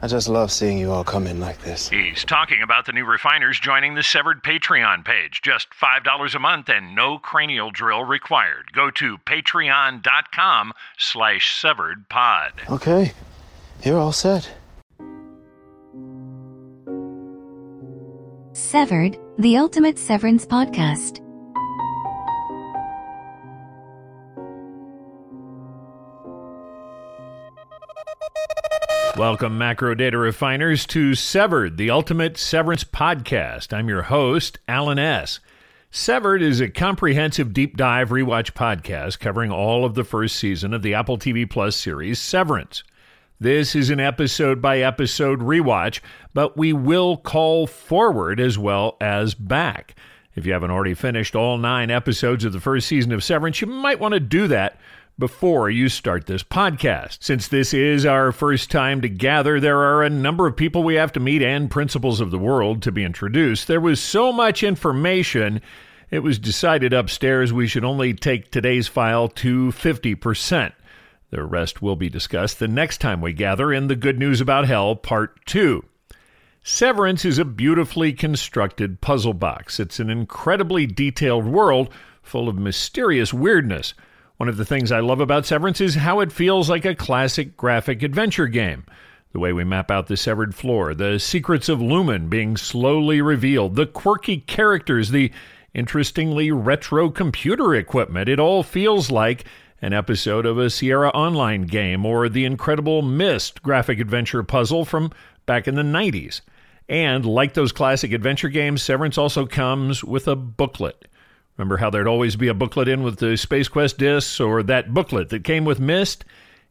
I just love seeing you all come in like this. He's talking about the new refiners joining the Severed Patreon page. Just $5 a month and no cranial drill required. Go to patreon.com slash severedpod. Okay, you're all set. Severed, the Ultimate Severance Podcast. Welcome, macro data refiners, to Severed, the Ultimate Severance Podcast. I'm your host, Alan S. Severed is a comprehensive deep dive rewatch podcast covering all of the first season of the Apple TV Plus series Severance. This is an episode by episode rewatch, but we will call forward as well as back. If you haven't already finished all nine episodes of the first season of Severance, you might want to do that before you start this podcast. Since this is our first time together, there are a number of people we have to meet and principles of the world to be introduced. There was so much information, it was decided upstairs we should only take today's file to 50%. The rest will be discussed the next time we gather in the Good News About Hell Part 2. Severance is a beautifully constructed puzzle box. It's an incredibly detailed world full of mysterious weirdness. One of the things I love about Severance is how it feels like a classic graphic adventure game. The way we map out the severed floor, the secrets of Lumon being slowly revealed, the quirky characters, the interestingly retro computer equipment. It all feels like an episode of a Sierra Online game or the incredible Myst graphic adventure puzzle from back in the 90s. And like those classic adventure games, Severance also comes with a booklet. Remember how there'd always be a booklet in with the Space Quest discs or that booklet that came with Myst?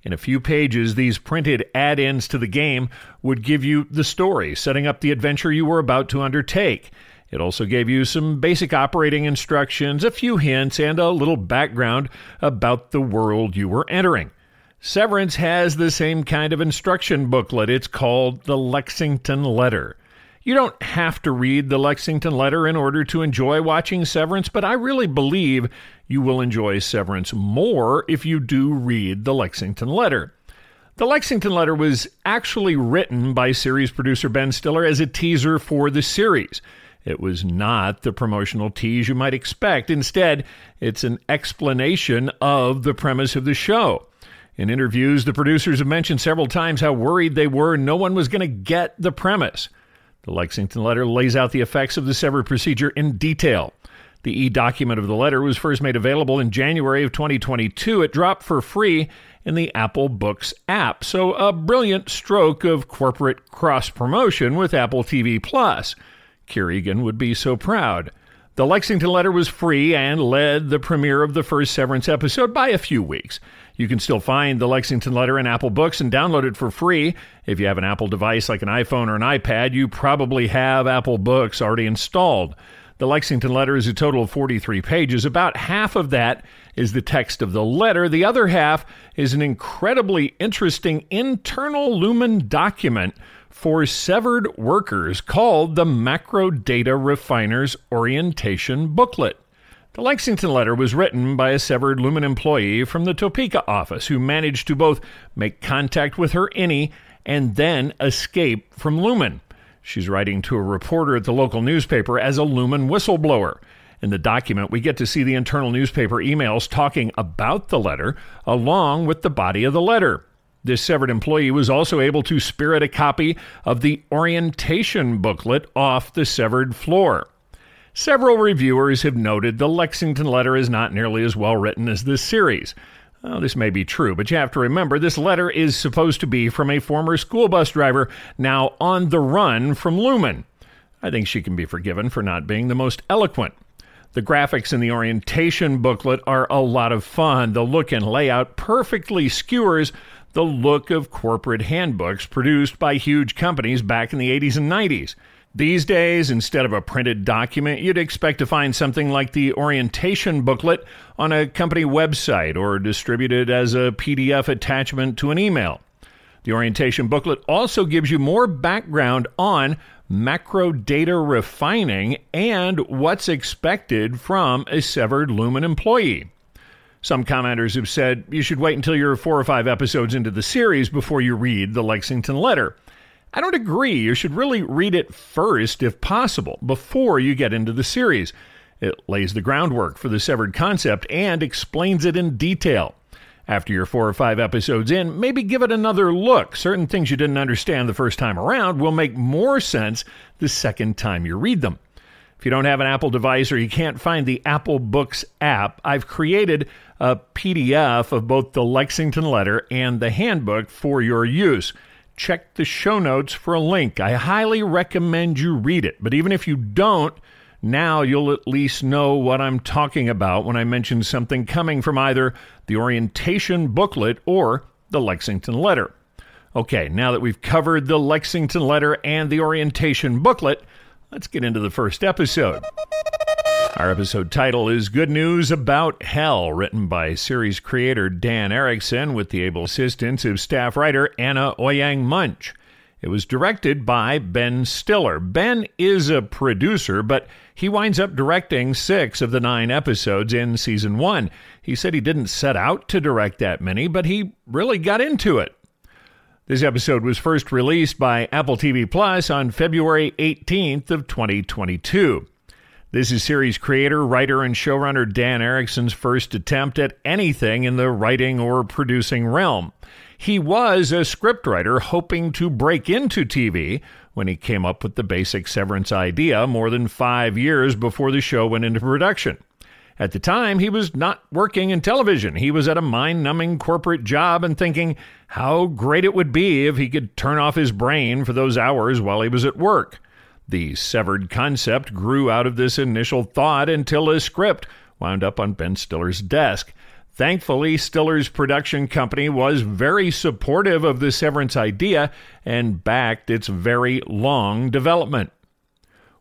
In a few pages, these printed add ins to the game would give you the story, setting up the adventure you were about to undertake. It also gave you some basic operating instructions, a few hints, and a little background about the world you were entering. Severance has the same kind of instruction booklet. It's called the Lexington Letter. You don't have to read the Lexington letter in order to enjoy watching Severance, but I really believe you will enjoy Severance more if you do read the Lexington letter. The Lexington letter was actually written by series producer Ben Stiller as a teaser for the series. It was not the promotional tease you might expect. Instead, it's an explanation of the premise of the show. In interviews, the producers have mentioned several times how worried they were no one was going to get the premise. The Lexington letter lays out the effects of the severed procedure in detail. The e document of the letter was first made available in January of 2022. It dropped for free in the Apple Books app. So, a brilliant stroke of corporate cross promotion with Apple TV Plus. Kier Eagan would be so proud. The Lexington letter was free and led the premiere of the first Severance episode by a few weeks. You can still find the Lexington letter in Apple Books and download it for free. If you have an Apple device like an iPhone or an iPad, you probably have Apple Books already installed. The Lexington letter is a total of 43 pages. About half of that is the text of the letter. The other half is an incredibly interesting internal Lumon document for severed workers called the Macro Data Refiners Orientation Booklet. The Lexington letter was written by a severed Lumon employee from the Topeka office who managed to both make contact with her innie and then escape from Lumon. She's writing to a reporter at the local newspaper as a Lumon whistleblower. In the document, we get to see the internal newspaper emails talking about the letter along with the body of the letter. This severed employee was also able to spirit a copy of the orientation booklet off the severed floor. Several reviewers have noted the Lexington letter is not nearly as well written as this series. Well, this may be true, but you have to remember this letter is supposed to be from a former school bus driver now on the run from Lumon. I think she can be forgiven for not being the most eloquent. The graphics in the orientation booklet are a lot of fun. The look and layout perfectly skewers the look of corporate handbooks produced by huge companies back in the 80s and 90s. These days, instead of a printed document, you'd expect to find something like the orientation booklet on a company website or distributed as a PDF attachment to an email. The orientation booklet also gives you more background on macro data refining and what's expected from a severed Lumon employee. Some commenters have said you should wait until you're four or five episodes into the series before you read the Lexington letter. I don't agree. You should really read it first, if possible, before you get into the series. It lays the groundwork for the severed concept and explains it in detail. After you're four or five episodes in, maybe give it another look. Certain things you didn't understand the first time around will make more sense the second time you read them. If you don't have an Apple device or you can't find the Apple Books app, I've created a PDF of both the Lexington letter and the handbook for your use. Check the show notes for a link. I highly recommend you read it, but even if you don't, now you'll at least know what I'm talking about when I mention something coming from either the orientation booklet or the Lexington letter. Okay, now that we've covered the Lexington letter and the orientation booklet, let's get into the first episode. Our episode title is Good News About Hell, written by series creator Dan Erickson with the able assistance of staff writer Anna Ouyang Moench. It was directed by Ben Stiller. Ben is a producer, but he winds up directing six of the nine episodes in season one. He said he didn't set out to direct that many, but he really got into it. This episode was first released by Apple TV Plus on February 18th of 2022. This is series creator, writer, and showrunner Dan Erickson's first attempt at anything in the writing or producing realm. He was a scriptwriter hoping to break into TV when he came up with the basic Severance idea more than five years before the show went into production. At the time, he was not working in television. He was at a mind numbing corporate job and thinking how great it would be if he could turn off his brain for those hours while he was at work. The severed concept grew out of this initial thought until a script wound up on Ben Stiller's desk. Thankfully, Stiller's production company was very supportive of the severance idea and backed its very long development.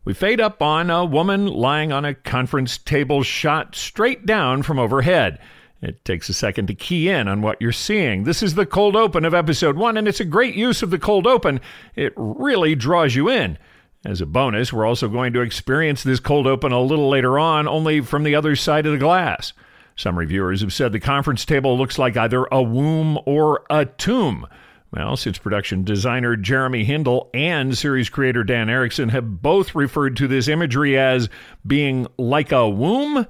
We fade up on a woman lying on a conference table shot straight down from overhead. It takes a second to key in on what you're seeing. This is the cold open of episode one, and it's a great use of the cold open. It really draws you in. As a bonus, we're also going to experience this cold open a little later on, only from the other side of the glass. Some reviewers have said the conference table looks like either a womb or a tomb. Well, since production designer Jeremy Hindle and series creator Dan Erickson have both referred to this imagery as being like a womb,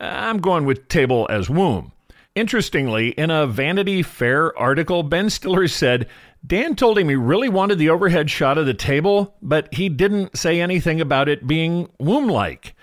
I'm going with table as womb. Interestingly, in a Vanity Fair article, Ben Stiller said Dan told him he really wanted the overhead shot of the table, but he didn't say anything about it being womb like.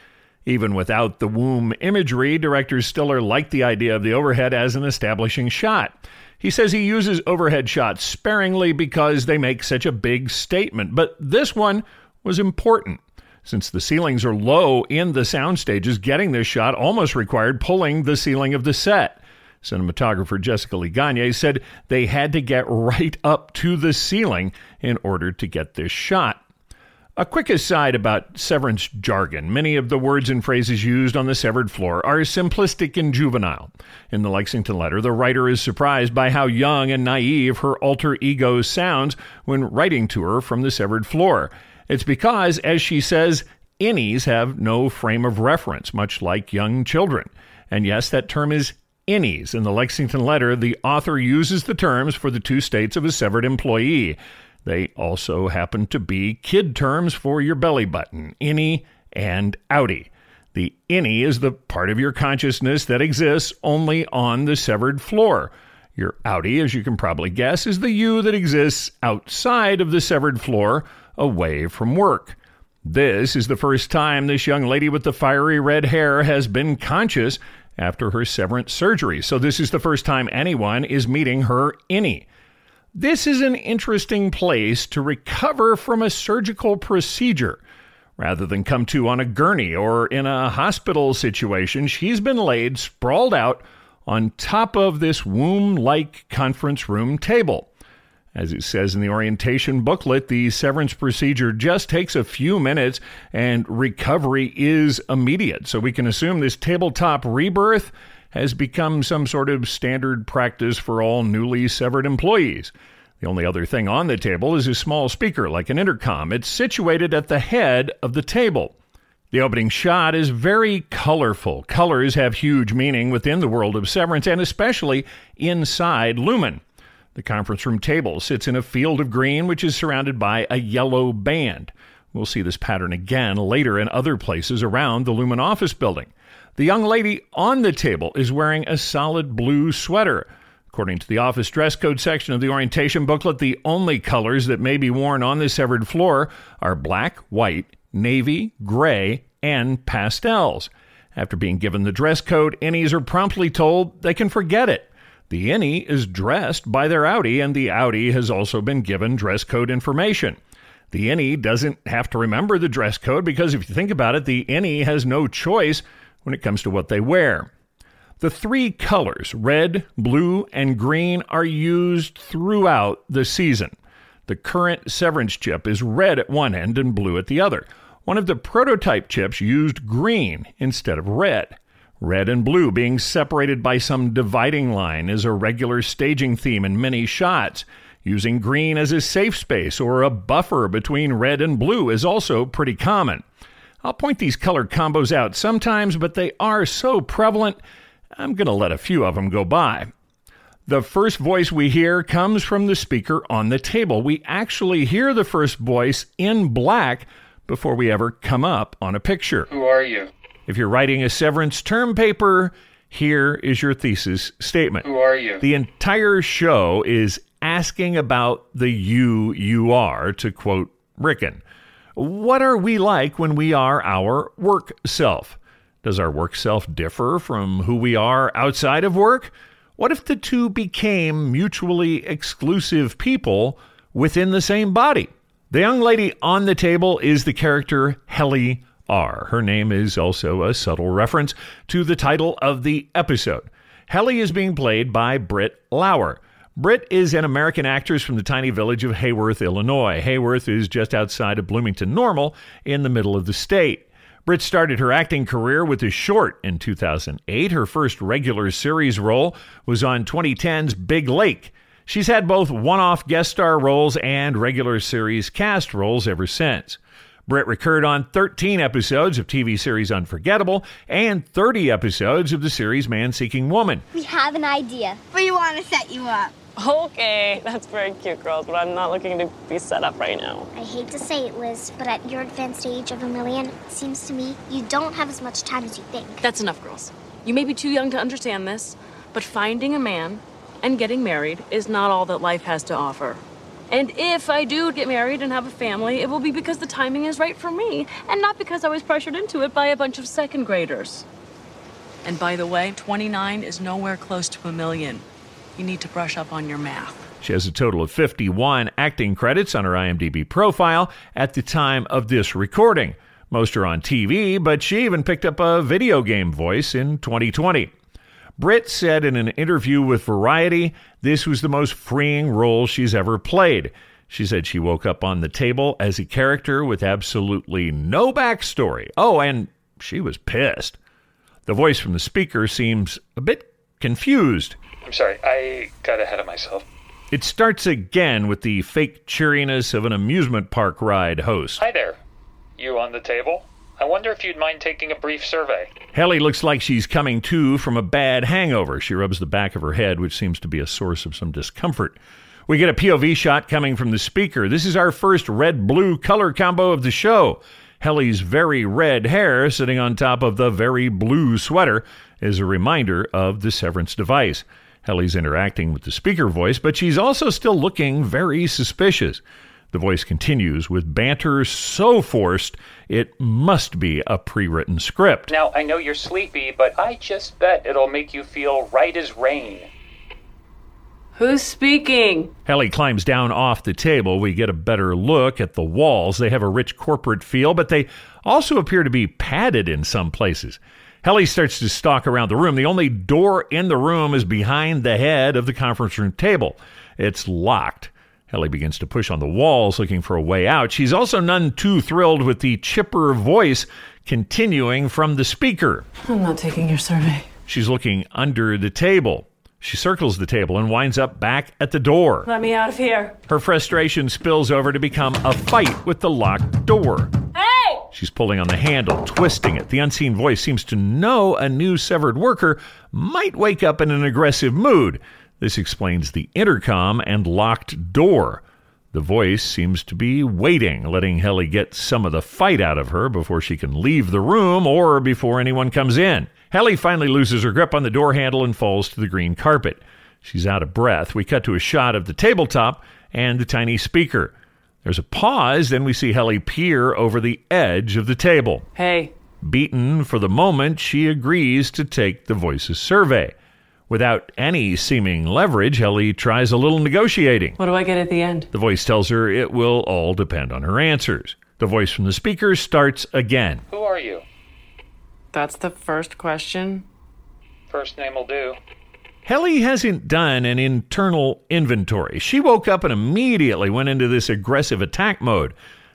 Even without the womb imagery, director Stiller liked the idea of the overhead as an establishing shot. He says he uses overhead shots sparingly because they make such a big statement, but this one was important. Since the ceilings are low in the sound stages, getting this shot almost required pulling the ceiling of the set. Cinematographer Jessica Lee Gagne said they had to get right up to the ceiling in order to get this shot. A quick aside about severance jargon. Many of the words and phrases used on the severed floor are simplistic and juvenile. In the Lexington letter, the writer is surprised by how young and naive her alter ego sounds when writing to her from the severed floor. It's because, as she says, innies have no frame of reference, much like young children. And yes, that term is innies. In the Lexington letter, the author uses the terms for the two states of a severed employee. They also happen to be kid terms for your belly button, innie and outie. The innie is the part of your consciousness that exists only on the severed floor. Your outie, as you can probably guess, is the you that exists outside of the severed floor, away from work. This is the first time this young lady with the fiery red hair has been conscious after her severance surgery. So, this is the first time anyone is meeting her innie. This is an interesting place to recover from a surgical procedure. Rather than come to on a gurney or in a hospital situation, she's been laid sprawled out on top of this womb like conference room table. As it says in the orientation booklet, the severance procedure just takes a few minutes and recovery is immediate. So we can assume this tabletop rebirth has become some sort of standard practice for all newly severed employees. The only other thing on the table is a small speaker like an intercom. It's situated at the head of the table. The opening shot is very colorful. Colors have huge meaning within the world of Severance and especially inside Lumon. The conference room table sits in a field of green, which is surrounded by a yellow band. We'll see this pattern again later in other places around the Lumon office building. The young lady on the table is wearing a solid blue sweater. According to the office dress code section of the orientation booklet, the only colors that may be worn on the severed floor are black, white, navy, gray, and pastels. After being given the dress code, innies are promptly told they can forget it. The innie is dressed by their outie, and the outie has also been given dress code information. The innie doesn't have to remember the dress code because if you think about it, the innie has no choice when it comes to what they wear. The three colors, red, blue, and green, are used throughout the season. The current severance chip is red at one end and blue at the other. One of the prototype chips used green instead of red. Red and blue being separated by some dividing line is a regular staging theme in many shots. Using green as a safe space or a buffer between red and blue is also pretty common. I'll point these color combos out sometimes, but they are so prevalent, I'm going to let a few of them go by. The first voice we hear comes from the speaker on the table. We actually hear the first voice in black before we ever come up on a picture. Who are you? If you're writing a severance term paper, here is your thesis statement. Who are you? The entire show is asking about the you you are, to quote Ricken. What are we like when we are our work self? Does our work self differ from who we are outside of work? What if the two became mutually exclusive people within the same body? The young lady on the table is the character Helly R. Her name is also a subtle reference to the title of the episode. Helly is being played by Britt Lower. Britt is an American actress from the tiny village of Heyworth, Illinois. Heyworth is just outside of Bloomington Normal in the middle of the state. Britt started her acting career with a short in 2008. Her first regular series role was on 2010's Big Lake. She's had both one off guest star roles and regular series cast roles ever since. Britt recurred on 13 episodes of TV series Unforgettable and 30 episodes of the series Man Seeking Woman. We have an idea. We want to set you up. Okay, that's very cute, girls, but I'm not looking to be set up right now. I hate to say it, Liz, but at your advanced age of a million, it seems to me you don't have as much time as you think. That's enough, girls. You may be too young to understand this, but finding a man and getting married is not all that life has to offer. And if I do get married and have a family, it will be because the timing is right for me, and not because I was pressured into it by a bunch of second graders. And by the way, 29 is nowhere close to a million. You need to brush up on your math. She has a total of 51 acting credits on her IMDb profile at the time of this recording. Most are on TV, but she even picked up a video game voice in 2020. Britt said in an interview with Variety this was the most freeing role she's ever played. She said she woke up on the table as a character with absolutely no backstory. Oh, and she was pissed. The voice from the speaker seems a bit confused. I'm sorry, I got ahead of myself. It starts again with the fake cheeriness of an amusement park ride host. Hi there. You on the table? I wonder if you'd mind taking a brief survey. Helly looks like she's coming to from a bad hangover. She rubs the back of her head, which seems to be a source of some discomfort. We get a POV shot coming from the speaker. This is our first red blue color combo of the show. Helly's very red hair sitting on top of the very blue sweater is a reminder of the severance device. Helly's interacting with the speaker voice, but she's also still looking very suspicious. The voice continues with banter so forced it must be a pre written script. Now, I know you're sleepy, but I just bet it'll make you feel right as rain. Who's speaking? Helly climbs down off the table. We get a better look at the walls. They have a rich corporate feel, but they also appear to be padded in some places. Helly starts to stalk around the room. The only door in the room is behind the head of the conference room table. It's locked. Helly begins to push on the walls looking for a way out. She's also none too thrilled with the chipper voice continuing from the speaker. I'm not taking your survey. She's looking under the table. She circles the table and winds up back at the door. Let me out of here. Her frustration spills over to become a fight with the locked door. Hey! She's pulling on the handle, twisting it. The unseen voice seems to know a new severed worker might wake up in an aggressive mood. This explains the intercom and locked door. The voice seems to be waiting, letting Helly get some of the fight out of her before she can leave the room or before anyone comes in. Helly finally loses her grip on the door handle and falls to the green carpet. She's out of breath. We cut to a shot of the tabletop and the tiny speaker. There's a pause, then we see Helly peer over the edge of the table. Hey, Beaten for the moment, she agrees to take the voice's survey. Without any seeming leverage, Helly tries a little negotiating. what do I get at the end? The voice tells her it will all depend on her answers. The voice from the speaker starts again. Who are you? That's the first question. First name will do. Helly hasn't done an internal inventory. She woke up and immediately went into this aggressive attack mode.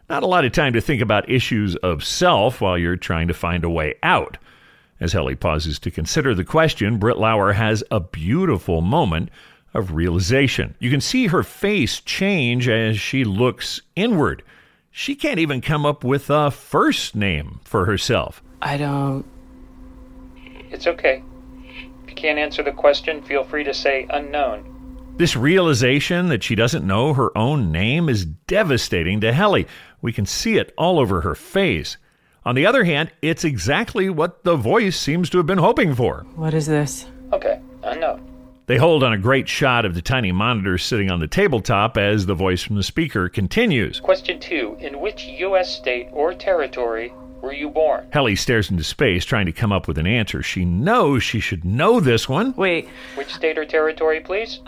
Not a lot of time to think about issues of self while you're trying to find a way out. As Helly pauses to consider the question, Britt Lower has a beautiful moment of realization. You can see her face change as she looks inward. She can't even come up with a first name for herself. I don't. It's okay. If you can't answer the question, feel free to say unknown. This realization that she doesn't know her own name is devastating to Helly. We can see it all over her face. On the other hand, it's exactly what the voice seems to have been hoping for. What is this? Okay, unknown. They hold on a great shot of the tiny monitor sitting on the tabletop as the voice from the speaker continues. Question two In which U.S. state or territory were you born? Helly stares into space, trying to come up with an answer. She knows she should know this one. Wait, Which state or territory, please?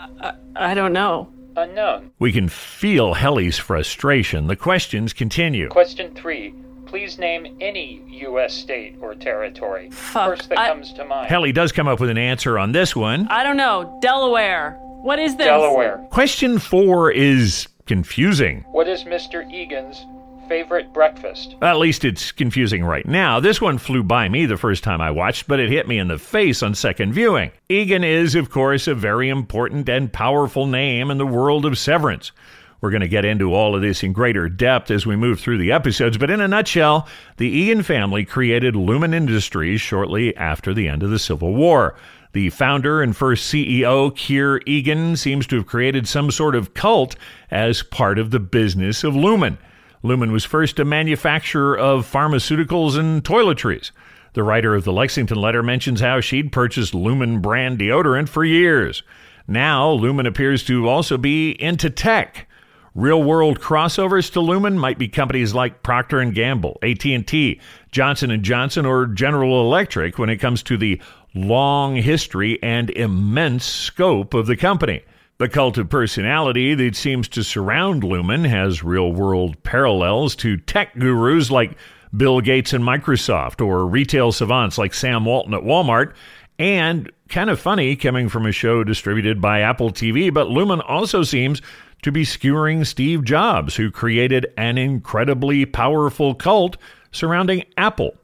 I don't know. Unknown. We can feel Helly's frustration. The questions continue. Question three. Please name any U.S. state or territory. Fuck, First that I- comes to mind. Helly does come up with an answer on this one. I don't know. Delaware. What is this? Delaware. Question four is confusing. What is Mr. Eagan's favorite breakfast? At least it's confusing right now. This one flew by me the first time I watched, but it hit me in the face on second viewing. Eagan is, of course, a very important and powerful name in the world of Severance. We're going to get into all of this in greater depth as we move through the episodes, but in a nutshell, the Eagan family created Lumon Industries shortly after the end of the Civil War. The founder and first CEO, Kier Eagan, seems to have created some sort of cult as part of the business of Lumon. Lumon was first a manufacturer of pharmaceuticals and toiletries. The writer of the Lexington letter mentions how she'd purchased Lumon brand deodorant for years. Now, Lumon appears to also be into tech. Real-world crossovers to Lumon might be companies like Procter and Gamble, AT&T, Johnson and Johnson, or General Electric when it comes to the long history and immense scope of the company. The cult of personality that seems to surround Lumon has real world parallels to tech gurus like Bill Gates and Microsoft, or retail savants like Sam Walton at Walmart, and kind of funny coming from a show distributed by Apple TV, but Lumon also seems to be skewering Steve Jobs, who created an incredibly powerful cult surrounding Apple.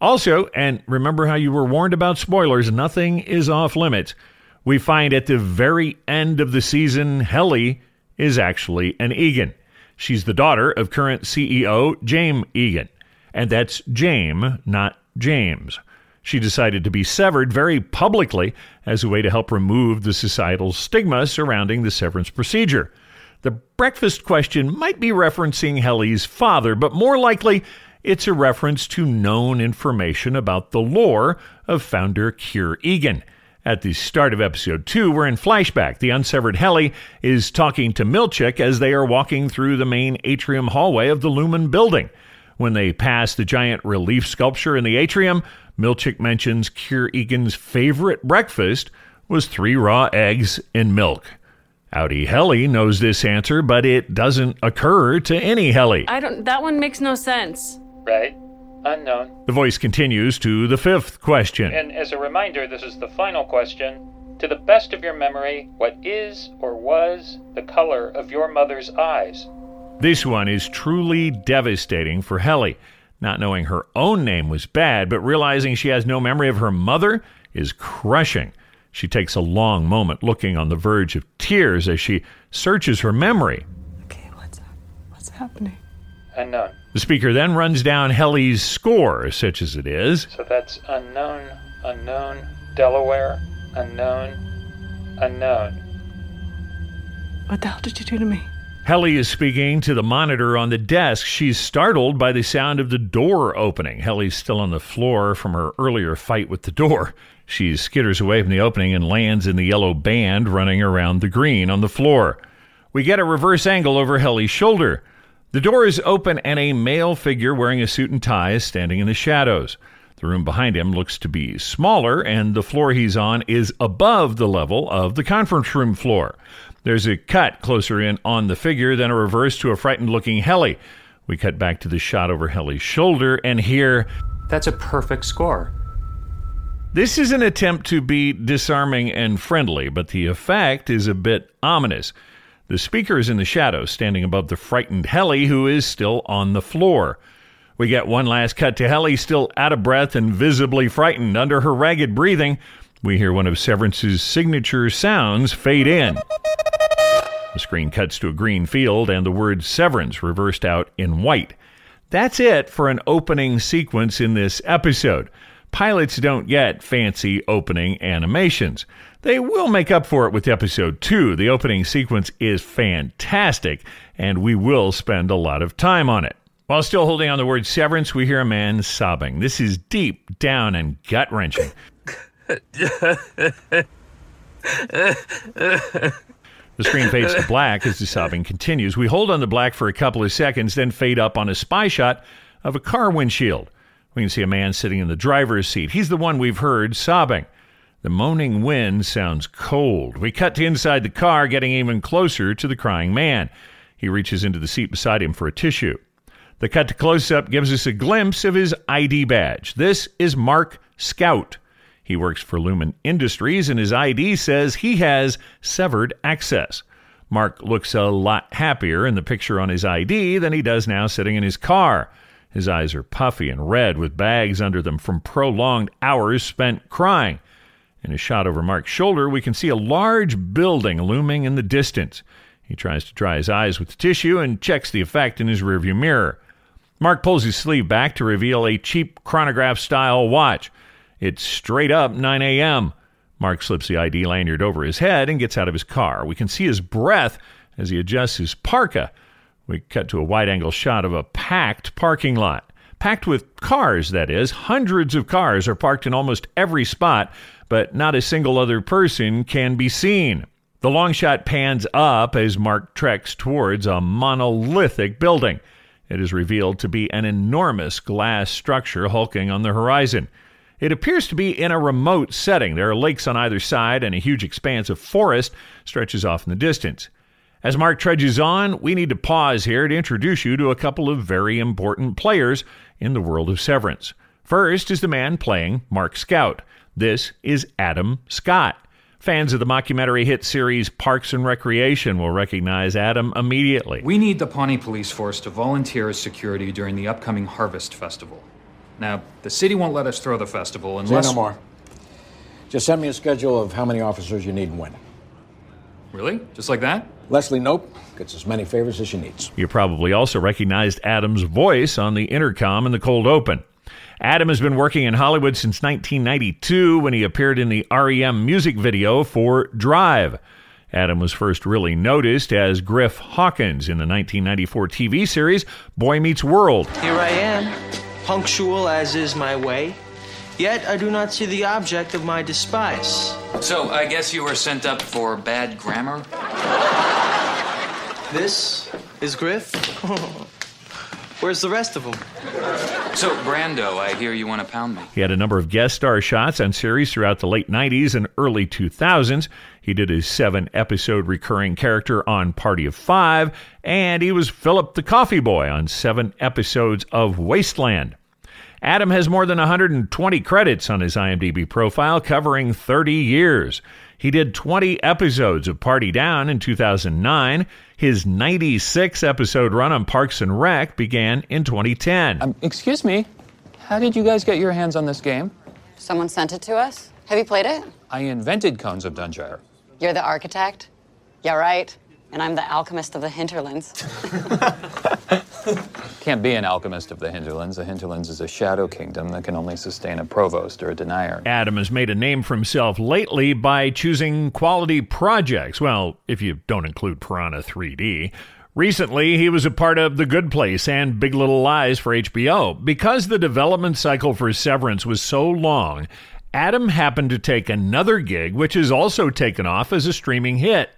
Also, and remember how you were warned about spoilers, nothing is off limits. We find at the very end of the season, Helly is actually an Eagan. She's the daughter of current CEO Jame Eagan. And that's Jame, not James. She decided to be severed very publicly as a way to help remove the societal stigma surrounding the severance procedure. The breakfast question might be referencing Helly's father, but more likely it's a reference to known information about the lore of founder Kier Eagan. At the start of episode 2, we're in flashback. The unsevered Helly is talking to Milchick as they are walking through the main atrium hallway of the Lumon building. When they pass the giant relief sculpture in the atrium, Milchick mentions Kier Eagan's favorite breakfast was three raw eggs and milk. Outie Helly knows this answer, but it doesn't occur to innie Helly. I don't. That one makes no sense. Right? Unknown. The voice continues to the fifth question. And as a reminder, this is the final question. To the best of your memory, what is or was the color of your mother's eyes? This one is truly devastating for Helly. Not knowing her own name was bad, but realizing she has no memory of her mother is crushing. She takes a long moment looking on the verge of tears as she searches her memory. Okay, what's what's happening? Unknown. The speaker then runs down Helly's score, such as it is. So that's unknown, unknown, Delaware, unknown, unknown. What the hell did you do to me? Helly is speaking to the monitor on the desk. She's startled by the sound of the door opening. Helly's still on the floor from her earlier fight with the door. She skitters away from the opening and lands in the yellow band running around the green on the floor. We get a reverse angle over Helly's shoulder. The door is open and a male figure wearing a suit and tie is standing in the shadows. The room behind him looks to be smaller, and the floor he's on is above the level of the conference room floor. There's a cut closer in on the figure, then a reverse to a frightened looking Helly. We cut back to the shot over Helly's shoulder and hear That's a perfect score. this is an attempt to be disarming and friendly, but the effect is a bit ominous. The speaker is in the shadows, standing above the frightened Helly, who is still on the floor. We get one last cut to Helly, still out of breath and visibly frightened. Under her ragged breathing, we hear one of Severance's signature sounds fade in. The screen cuts to a green field and the word Severance reversed out in white. That's it for an opening sequence in this episode. Pilots don't get fancy opening animations. They will make up for it with episode 2. The opening sequence is fantastic, and we will spend a lot of time on it. While still holding on the word severance, we hear a man sobbing. This is deep down and gut wrenching. The screen fades to black as the sobbing continues. We hold on the black for a couple of seconds, then fade up on a spy shot of a car windshield. We can see a man sitting in the driver's seat. He's the one we've heard sobbing. The moaning wind sounds cold. We cut to inside the car, getting even closer to the crying man. He reaches into the seat beside him for a tissue. The cut to close up gives us a glimpse of his ID badge. This is Mark Scout. He works for Lumon Industries, and his ID says he has severed access. Mark looks a lot happier in the picture on his ID than he does now sitting in his car. His eyes are puffy and red with bags under them from prolonged hours spent crying. In a shot over Mark's shoulder, we can see a large building looming in the distance. He tries to dry his eyes with tissue and checks the effect in his rearview mirror. Mark pulls his sleeve back to reveal a cheap chronograph style watch. It's straight up 9 a.m. Mark slips the ID lanyard over his head and gets out of his car. We can see his breath as he adjusts his parka. We cut to a wide angle shot of a packed parking lot. Packed with cars, that is. Hundreds of cars are parked in almost every spot, but not a single other person can be seen. The long shot pans up as Mark treks towards a monolithic building. It is revealed to be an enormous glass structure hulking on the horizon. It appears to be in a remote setting. There are lakes on either side, and a huge expanse of forest stretches off in the distance. As Mark trudges on, we need to pause here to introduce you to a couple of very important players in the world of Severance. First is the man playing Mark Scout. This is Adam Scott. Fans of the mockumentary hit series Parks and Recreation will recognize Adam immediately. We need the Pawnee Police Force to volunteer as security during the upcoming Harvest Festival. Now, the city won't let us throw the festival unless. Say unless. no more. Just send me a schedule of how many officers you need and when. Really? Just like that? Leslie Knope gets as many favors as she needs. You probably also recognized Adam's voice on the intercom in the cold open. Adam has been working in Hollywood since 1992 when he appeared in the REM music video for Drive. Adam was first really noticed as Griff Hawkins in the 1994 TV series Boy Meets World. Here I am, punctual as is my way. Yet I do not see the object of my despise. So, I guess you were sent up for bad grammar? This is Griff. Where's the rest of them? So, Brando, I hear you want to pound me. He had a number of guest star shots on series throughout the late 90s and early 2000s. He did a seven episode recurring character on Party of Five, and he was Philip the Coffee Boy on seven episodes of Wasteland. Adam has more than 120 credits on his IMDb profile, covering 30 years. He did 20 episodes of Party Down in 2009. His 96 episode run on Parks and Rec began in 2010. Um, excuse me, how did you guys get your hands on this game? Someone sent it to us. Have you played it? I invented Cones of Dunshire. You're the architect? Yeah, right. And I'm the alchemist of the hinterlands. Can't be an alchemist of the hinterlands. The hinterlands is a shadow kingdom that can only sustain a provost or a denier. Adam has made a name for himself lately by choosing quality projects. Well, if you don't include Piranha 3D. Recently, he was a part of The Good Place and Big Little Lies for HBO. Because the development cycle for Severance was so long, Adam happened to take another gig, which has also taken off as a streaming hit.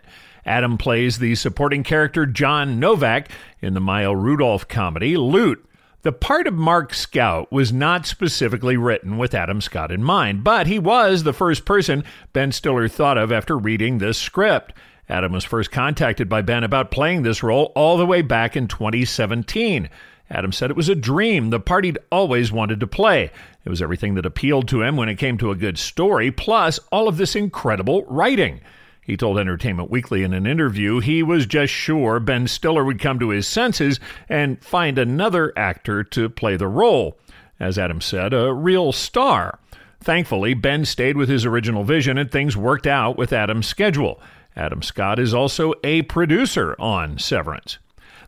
Adam plays the supporting character John Novak in the Maya Rudolph comedy Loot. The part of Mark Scout was not specifically written with Adam Scott in mind, but he was the first person Ben Stiller thought of after reading this script. Adam was first contacted by Ben about playing this role all the way back in 2017. Adam said it was a dream, the part he'd always wanted to play. It was everything that appealed to him when it came to a good story, plus all of this incredible writing. He told Entertainment Weekly in an interview he was just sure Ben Stiller would come to his senses and find another actor to play the role. As Adam said, a real star. Thankfully, Ben stayed with his original vision and things worked out with Adam's schedule. Adam Scott is also a producer on Severance.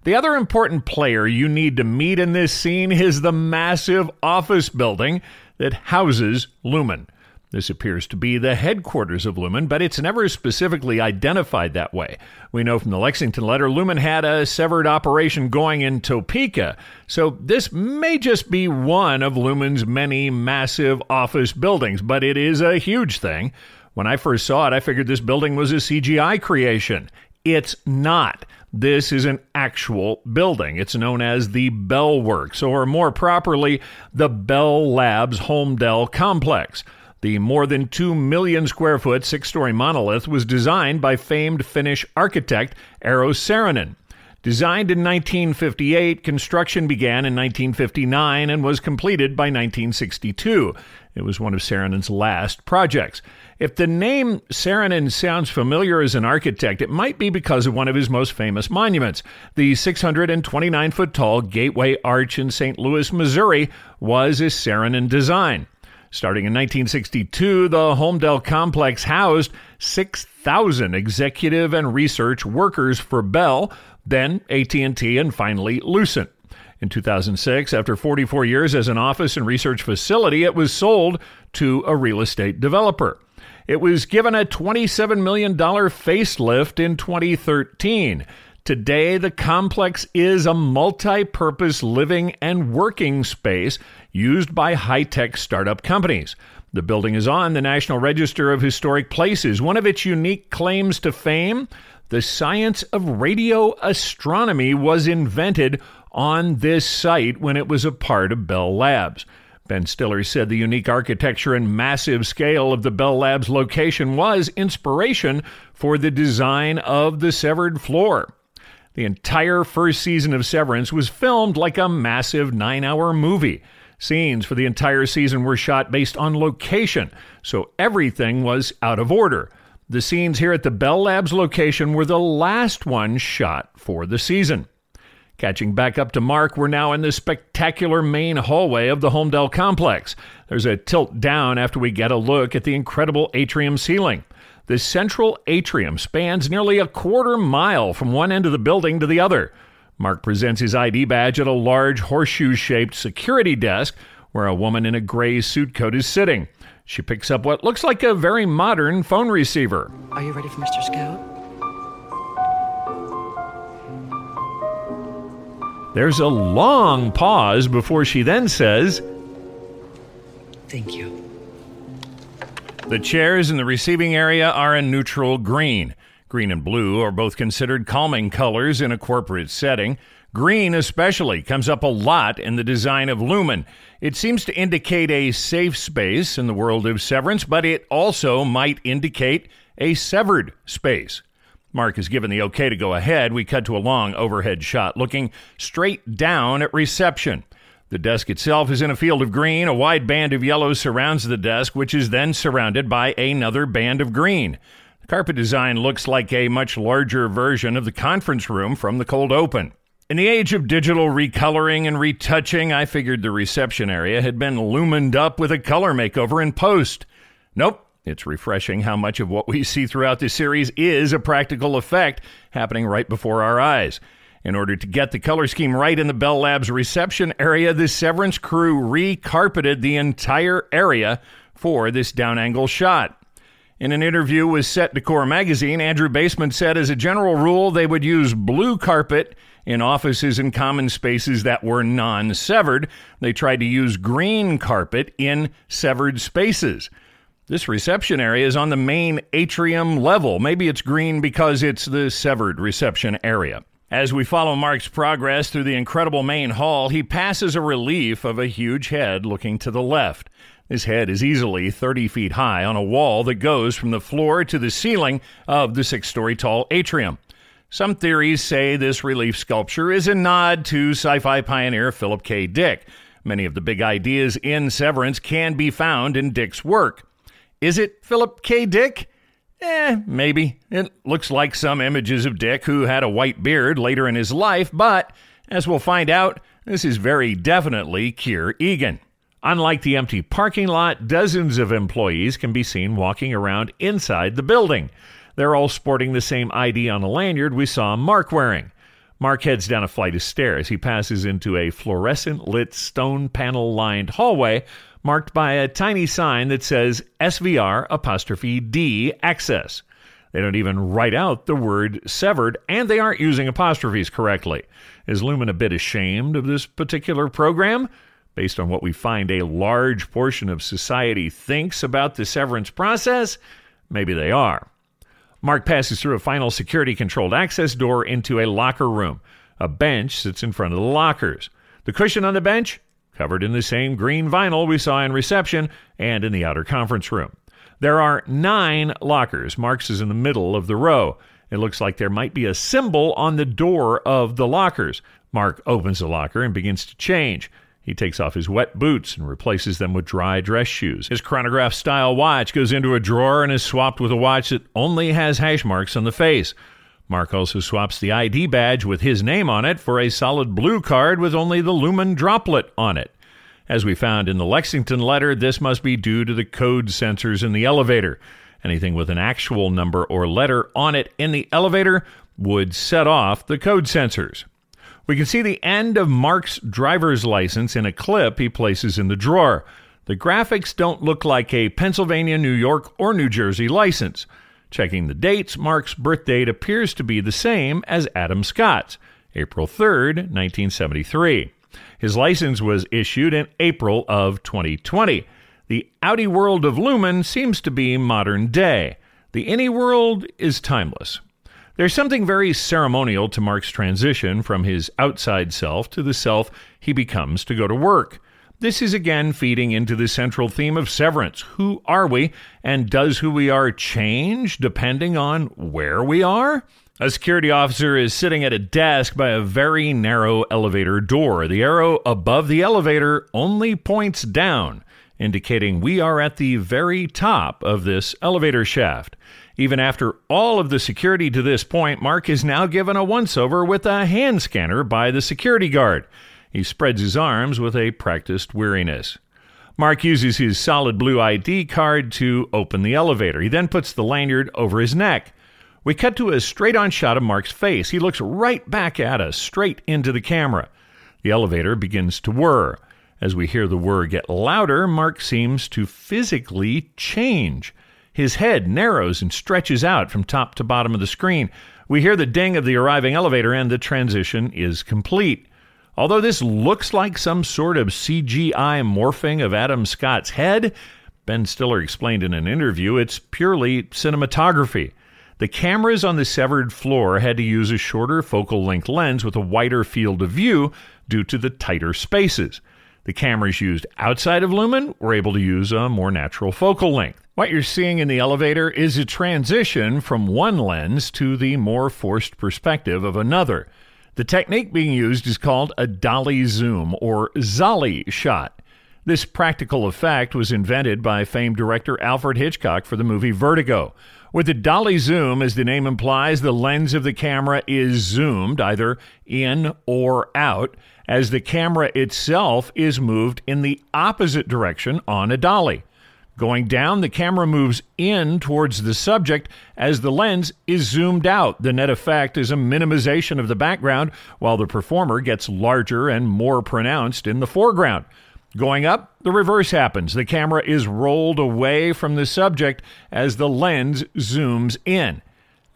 The other important player you need to meet in this scene is the massive office building that houses Lumon. This appears to be the headquarters of Lumon, but it's never specifically identified that way. We know from the Lexington letter Lumon had a severed operation going in Topeka, so this may just be one of Lumon's many massive office buildings, but it is a huge thing. When I first saw it, I figured this building was a CGI creation. It's not. This is an actual building. It's known as the Bell Works, or more properly, the Bell Labs Holmdel Complex. The more than 2 million square foot six story monolith was designed by famed Finnish architect Eero Saarinen. Designed in 1958, construction began in 1959 and was completed by 1962. It was one of Saarinen's last projects. If the name Saarinen sounds familiar as an architect, it might be because of one of his most famous monuments. The 629 foot tall Gateway Arch in St. Louis, Missouri, was a Saarinen design. Starting in 1962, the Holmdel complex housed 6,000 executive and research workers for Bell, then AT&T, and finally Lucent. In 2006, after 44 years as an office and research facility, it was sold to a real estate developer. It was given a $27 million facelift in 2013. Today, the complex is a multi purpose living and working space used by high tech startup companies. The building is on the National Register of Historic Places. One of its unique claims to fame the science of radio astronomy was invented on this site when it was a part of Bell Labs. Ben Stiller said the unique architecture and massive scale of the Bell Labs location was inspiration for the design of the severed floor. The entire first season of Severance was filmed like a massive nine hour movie. Scenes for the entire season were shot based on location, so everything was out of order. The scenes here at the Bell Labs location were the last ones shot for the season. Catching back up to Mark, we're now in the spectacular main hallway of the Holmdel complex. There's a tilt down after we get a look at the incredible atrium ceiling. The central atrium spans nearly a quarter mile from one end of the building to the other. Mark presents his ID badge at a large horseshoe shaped security desk where a woman in a gray suit coat is sitting. She picks up what looks like a very modern phone receiver. Are you ready for Mr. Scout? There's a long pause before she then says, Thank you. The chairs in the receiving area are a neutral green. Green and blue are both considered calming colors in a corporate setting. Green, especially, comes up a lot in the design of Lumon. It seems to indicate a safe space in the world of severance, but it also might indicate a severed space. Mark is given the okay to go ahead. We cut to a long overhead shot looking straight down at reception. The desk itself is in a field of green. A wide band of yellow surrounds the desk, which is then surrounded by another band of green. The carpet design looks like a much larger version of the conference room from the cold open. In the age of digital recoloring and retouching, I figured the reception area had been lumened up with a color makeover in post. Nope, it's refreshing how much of what we see throughout the series is a practical effect happening right before our eyes. In order to get the color scheme right in the Bell Labs reception area, the Severance crew re-carpeted the entire area for this down angle shot. In an interview with Set Decor magazine, Andrew Baseman said as a general rule they would use blue carpet in offices and common spaces that were non severed. They tried to use green carpet in severed spaces. This reception area is on the main atrium level. Maybe it's green because it's the severed reception area. As we follow Mark's progress through the incredible main hall, he passes a relief of a huge head looking to the left. This head is easily 30 feet high on a wall that goes from the floor to the ceiling of the six story tall atrium. Some theories say this relief sculpture is a nod to sci fi pioneer Philip K. Dick. Many of the big ideas in Severance can be found in Dick's work. Is it Philip K. Dick? Eh, maybe. It looks like some images of Dick, who had a white beard later in his life, but as we'll find out, this is very definitely Kier Eagan. Unlike the empty parking lot, dozens of employees can be seen walking around inside the building. They're all sporting the same ID on a lanyard we saw Mark wearing. Mark heads down a flight of stairs. He passes into a fluorescent lit stone panel lined hallway marked by a tiny sign that says SVR apostrophe D access. They don't even write out the word severed, and they aren't using apostrophes correctly. Is Lumon a bit ashamed of this particular program? Based on what we find a large portion of society thinks about the severance process? Maybe they are. Mark passes through a final security controlled access door into a locker room. A bench sits in front of the lockers. The cushion on the bench covered in the same green vinyl we saw in reception and in the outer conference room. There are nine lockers. Mark's is in the middle of the row. It looks like there might be a symbol on the door of the lockers. Mark opens the locker and begins to change. He takes off his wet boots and replaces them with dry dress shoes. His chronograph style watch goes into a drawer and is swapped with a watch that only has hash marks on the face. Mark also swaps the ID badge with his name on it for a solid blue card with only the Lumon droplet on it. As we found in the Lexington letter, this must be due to the code sensors in the elevator. Anything with an actual number or letter on it in the elevator would set off the code sensors. We can see the end of Mark's driver's license in a clip he places in the drawer. The graphics don't look like a Pennsylvania, New York, or New Jersey license. Checking the dates, Mark's birth date appears to be the same as Adam Scott's, April 3rd, 1973. His license was issued in April of 2020. The Outie world of Lumon seems to be modern day. The innie world is timeless. There's something very ceremonial to Mark's transition from his outside self to the self he becomes to go to work. This is again feeding into the central theme of severance. Who are we, and does who we are change depending on where we are? A security officer is sitting at a desk by a very narrow elevator door. The arrow above the elevator only points down, indicating we are at the very top of this elevator shaft. Even after all of the security to this point, Mark is now given a once over with a hand scanner by the security guard. He spreads his arms with a practiced weariness. Mark uses his solid blue ID card to open the elevator. He then puts the lanyard over his neck. We cut to a straight on shot of Mark's face. He looks right back at us, straight into the camera. The elevator begins to whir. As we hear the whir get louder, Mark seems to physically change. His head narrows and stretches out from top to bottom of the screen. We hear the ding of the arriving elevator, and the transition is complete. Although this looks like some sort of CGI morphing of Adam Scott's head, Ben Stiller explained in an interview it's purely cinematography. The cameras on the severed floor had to use a shorter focal length lens with a wider field of view due to the tighter spaces. The cameras used outside of Lumon were able to use a more natural focal length. What you're seeing in the elevator is a transition from one lens to the more forced perspective of another. The technique being used is called a dolly zoom or Zolly shot. This practical effect was invented by famed director Alfred Hitchcock for the movie Vertigo. With the dolly zoom, as the name implies, the lens of the camera is zoomed either in or out as the camera itself is moved in the opposite direction on a dolly. Going down, the camera moves in towards the subject as the lens is zoomed out. The net effect is a minimization of the background, while the performer gets larger and more pronounced in the foreground. Going up, the reverse happens. The camera is rolled away from the subject as the lens zooms in.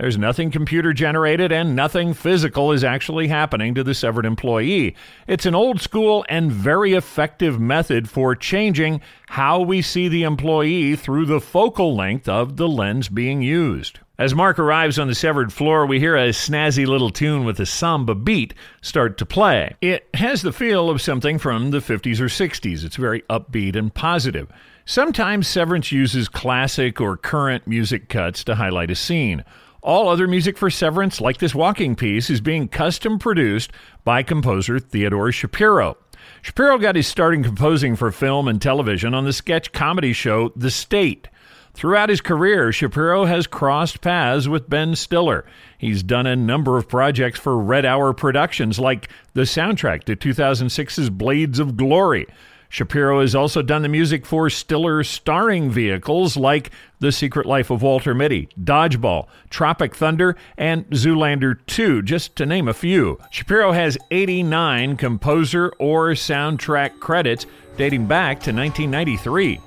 There's nothing computer generated and nothing physical is actually happening to the severed employee. It's an old school and very effective method for changing how we see the employee through the focal length of the lens being used. As Mark arrives on the severed floor, we hear a snazzy little tune with a samba beat start to play. It has the feel of something from the 50s or 60s. It's very upbeat and positive. Sometimes Severance uses classic or current music cuts to highlight a scene. All other music for Severance, like this walking piece, is being custom produced by composer Theodore Shapiro. Shapiro got his start in composing for film and television on the sketch comedy show The State. Throughout his career, Shapiro has crossed paths with Ben Stiller. He's done a number of projects for Red Hour Productions, like the soundtrack to 2006's Blades of Glory. Shapiro has also done the music for Stiller starring vehicles like The Secret Life of Walter Mitty, Dodgeball, Tropic Thunder, and Zoolander 2, just to name a few. Shapiro has 89 composer or soundtrack credits dating back to 1993.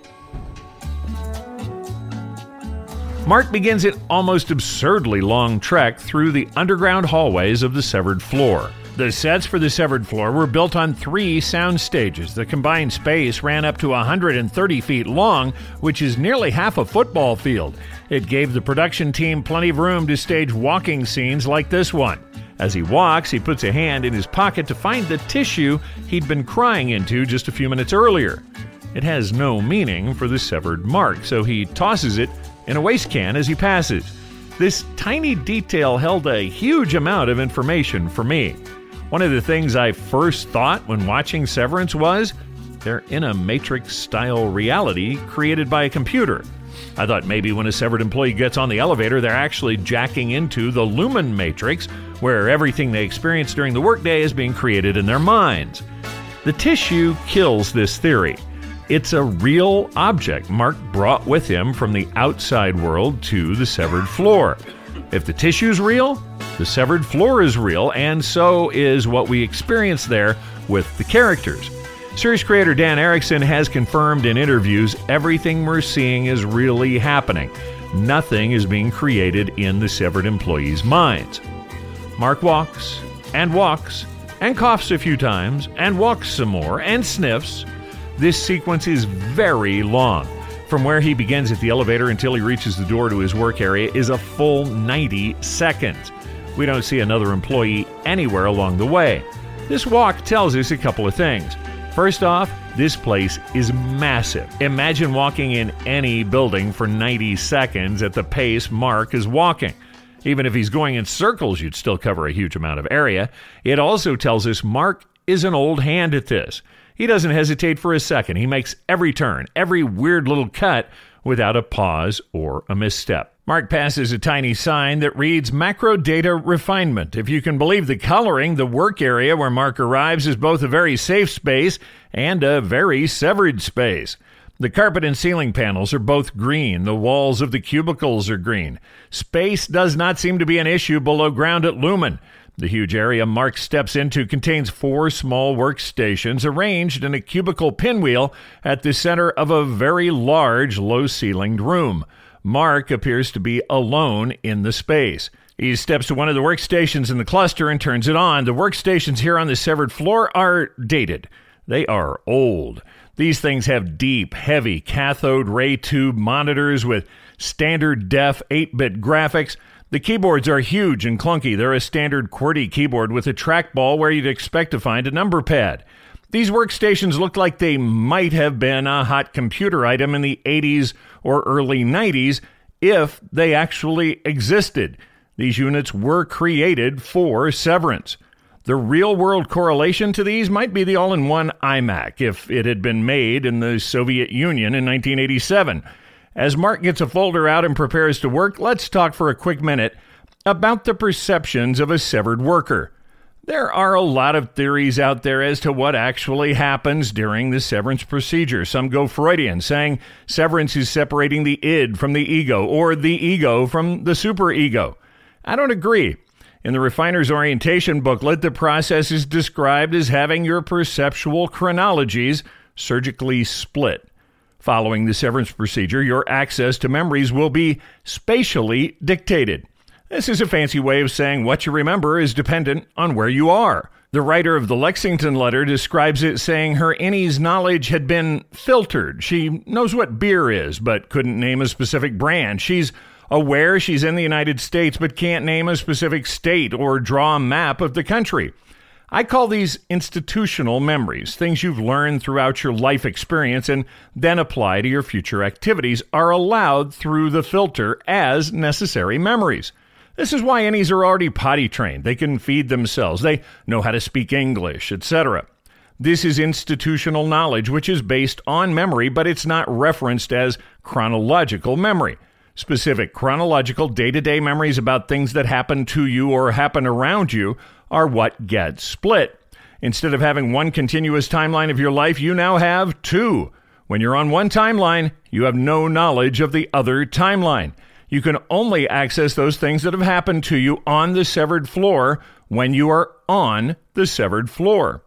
Mark begins an almost absurdly long trek through the underground hallways of the severed floor. The sets for the severed floor were built on three sound stages. The combined space ran up to 130 feet long, which is nearly half a football field. It gave the production team plenty of room to stage walking scenes like this one. As he walks, he puts a hand in his pocket to find the tissue he'd been crying into just a few minutes earlier. It has no meaning for the severed mark, so he tosses it in a waste can as he passes. This tiny detail held a huge amount of information for me. One of the things I first thought when watching Severance was they're in a Matrix style reality created by a computer. I thought maybe when a severed employee gets on the elevator, they're actually jacking into the Lumon Matrix, where everything they experience during the workday is being created in their minds. The tissue kills this theory. It's a real object Mark brought with him from the outside world to the severed floor. If the tissue's real, the severed floor is real, and so is what we experience there with the characters. Series creator Dan Erickson has confirmed in interviews everything we're seeing is really happening. Nothing is being created in the severed employees' minds. Mark walks and walks and coughs a few times and walks some more and sniffs. This sequence is very long. From where he begins at the elevator until he reaches the door to his work area is a full 90 seconds. We don't see another employee anywhere along the way. This walk tells us a couple of things. First off, this place is massive. Imagine walking in any building for 90 seconds at the pace Mark is walking. Even if he's going in circles, you'd still cover a huge amount of area. It also tells us Mark is an old hand at this. He doesn't hesitate for a second. He makes every turn, every weird little cut without a pause or a misstep. Mark passes a tiny sign that reads Macro Data Refinement. If you can believe the coloring, the work area where Mark arrives is both a very safe space and a very severed space. The carpet and ceiling panels are both green. The walls of the cubicles are green. Space does not seem to be an issue below ground at Lumon. The huge area Mark steps into contains four small workstations arranged in a cubicle pinwheel at the center of a very large, low ceilinged room. Mark appears to be alone in the space. He steps to one of the workstations in the cluster and turns it on. The workstations here on the severed floor are dated. They are old. These things have deep, heavy cathode ray tube monitors with standard def 8 bit graphics. The keyboards are huge and clunky. They're a standard QWERTY keyboard with a trackball where you'd expect to find a number pad. These workstations look like they might have been a hot computer item in the 80s or early 90s if they actually existed. These units were created for severance. The real world correlation to these might be the all in one iMac if it had been made in the Soviet Union in 1987. As Mark gets a folder out and prepares to work, let's talk for a quick minute about the perceptions of a severed worker. There are a lot of theories out there as to what actually happens during the severance procedure. Some go Freudian, saying severance is separating the id from the ego or the ego from the superego. I don't agree. In the refiner's orientation booklet, the process is described as having your perceptual chronologies surgically split. Following the severance procedure, your access to memories will be spatially dictated. This is a fancy way of saying what you remember is dependent on where you are. The writer of the Lexington letter describes it saying her Innie's knowledge had been filtered. She knows what beer is, but couldn't name a specific brand. She's aware she's in the United States, but can't name a specific state or draw a map of the country. I call these institutional memories. Things you've learned throughout your life experience and then apply to your future activities are allowed through the filter as necessary memories. This is why innies are already potty trained. They can feed themselves, they know how to speak English, etc. This is institutional knowledge, which is based on memory, but it's not referenced as chronological memory. Specific chronological day to day memories about things that happen to you or happen around you are what get split. Instead of having one continuous timeline of your life, you now have two. When you're on one timeline, you have no knowledge of the other timeline. You can only access those things that have happened to you on the severed floor when you are on the severed floor.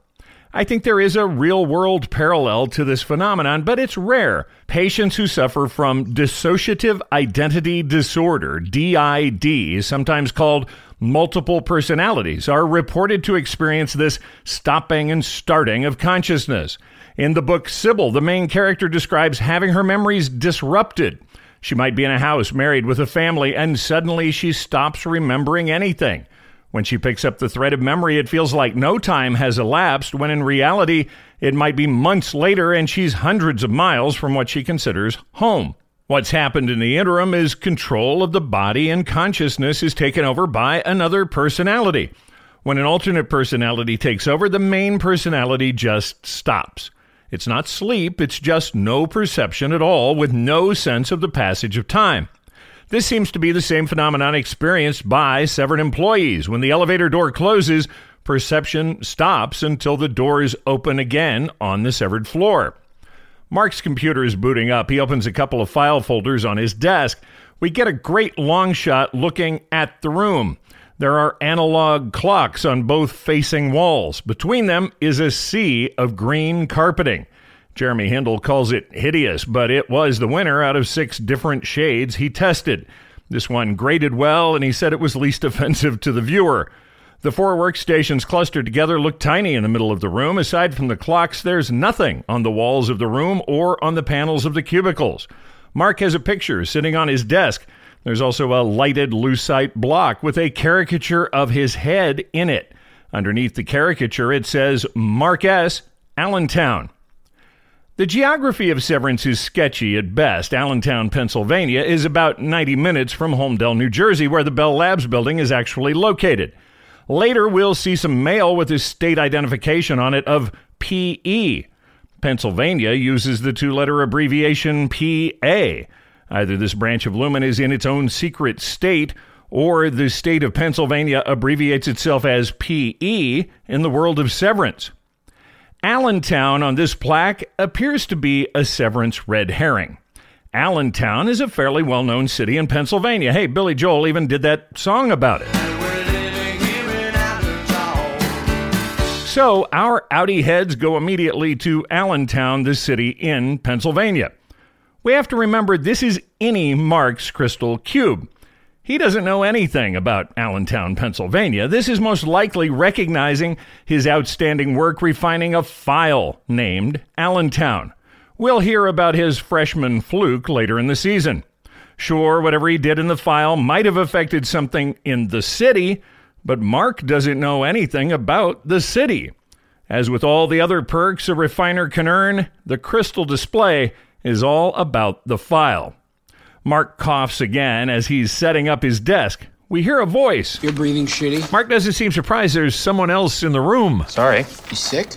I think there is a real world parallel to this phenomenon, but it's rare. Patients who suffer from dissociative identity disorder, DID, sometimes called multiple personalities, are reported to experience this stopping and starting of consciousness. In the book Sybil, the main character describes having her memories disrupted she might be in a house, married with a family, and suddenly she stops remembering anything. When she picks up the thread of memory, it feels like no time has elapsed, when in reality, it might be months later and she's hundreds of miles from what she considers home. What's happened in the interim is control of the body and consciousness is taken over by another personality. When an alternate personality takes over, the main personality just stops. It's not sleep, it's just no perception at all with no sense of the passage of time. This seems to be the same phenomenon experienced by severed employees. When the elevator door closes, perception stops until the doors open again on the severed floor. Mark's computer is booting up. He opens a couple of file folders on his desk. We get a great long shot looking at the room. There are analog clocks on both facing walls. Between them is a sea of green carpeting. Jeremy Hindle calls it hideous, but it was the winner out of six different shades he tested. This one graded well, and he said it was least offensive to the viewer. The four workstations clustered together look tiny in the middle of the room. Aside from the clocks, there's nothing on the walls of the room or on the panels of the cubicles. Mark has a picture sitting on his desk there's also a lighted lucite block with a caricature of his head in it. Underneath the caricature, it says Mark S. Allentown. The geography of Severance is sketchy at best. Allentown, Pennsylvania is about 90 minutes from Holmdel, New Jersey, where the Bell Labs building is actually located. Later, we'll see some mail with his state identification on it of PE. Pennsylvania uses the two letter abbreviation PA. Either this branch of Lumon is in its own secret state, or the state of Pennsylvania abbreviates itself as PE in the world of severance. Allentown on this plaque appears to be a severance red herring. Allentown is a fairly well known city in Pennsylvania. Hey, Billy Joel even did that song about it. So our Outie heads go immediately to Allentown, the city in Pennsylvania. We have to remember this is Innie Mark's crystal cube. He doesn't know anything about Allentown, Pennsylvania. This is most likely recognizing his outstanding work refining a file named Allentown. We'll hear about his freshman fluke later in the season. Sure, whatever he did in the file might have affected something in the city, but Mark doesn't know anything about the city. As with all the other perks a refiner can earn, the crystal display is all about the file. Mark coughs again as he's setting up his desk. We hear a voice. You're breathing shitty. Mark doesn't seem surprised there's someone else in the room. Sorry. You sick?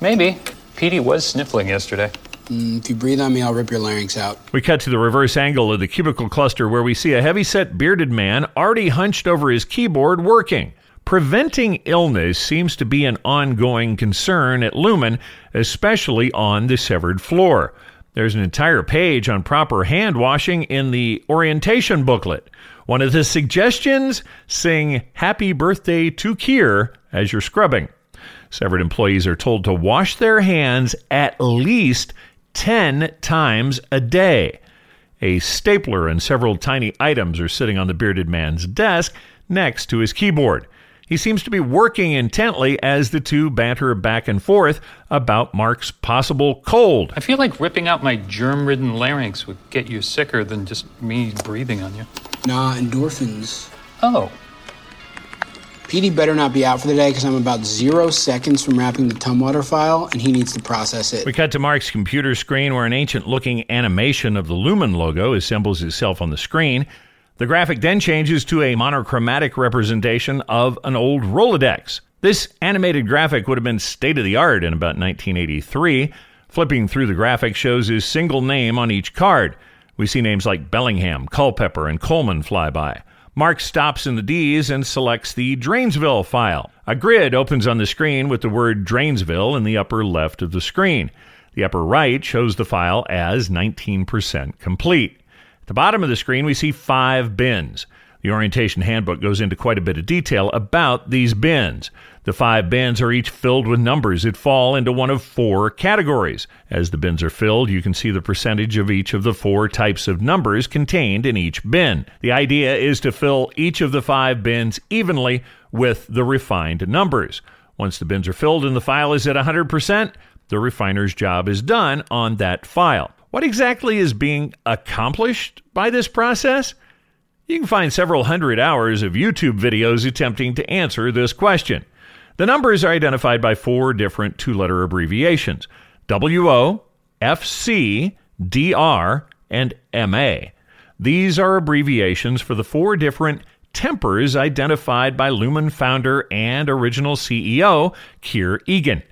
Maybe. Petey was sniffling yesterday. Mm, if you breathe on me, I'll rip your larynx out. We cut to the reverse angle of the cubicle cluster where we see a heavy-set bearded man already hunched over his keyboard working. Preventing illness seems to be an ongoing concern at Lumon, especially on the severed floor. There's an entire page on proper hand washing in the orientation booklet. One of the suggestions sing Happy Birthday to Kier as you're scrubbing. Severed employees are told to wash their hands at least 10 times a day. A stapler and several tiny items are sitting on the bearded man's desk next to his keyboard. He seems to be working intently as the two banter back and forth about Mark's possible cold. I feel like ripping out my germ ridden larynx would get you sicker than just me breathing on you. Nah, endorphins. Oh. Petey better not be out for the day because I'm about zero seconds from wrapping the Tumwater file and he needs to process it. We cut to Mark's computer screen where an ancient looking animation of the Lumon logo assembles itself on the screen. The graphic then changes to a monochromatic representation of an old Rolodex. This animated graphic would have been state of the art in about 1983. Flipping through the graphic shows his single name on each card. We see names like Bellingham, Culpepper, and Coleman fly by. Mark stops in the D's and selects the Dranesville file. A grid opens on the screen with the word Dranesville in the upper left of the screen. The upper right shows the file as 19% complete. At the bottom of the screen, we see five bins. The orientation handbook goes into quite a bit of detail about these bins. The five bins are each filled with numbers that fall into one of four categories. As the bins are filled, you can see the percentage of each of the four types of numbers contained in each bin. The idea is to fill each of the five bins evenly with the refined numbers. Once the bins are filled and the file is at 100%, the refiner's job is done on that file. What exactly is being accomplished by this process? You can find several hundred hours of YouTube videos attempting to answer this question. The numbers are identified by four different two letter abbreviations WO, FC, DR, and MA. These are abbreviations for the four different tempers identified by Lumon founder and original CEO Kier Eagan.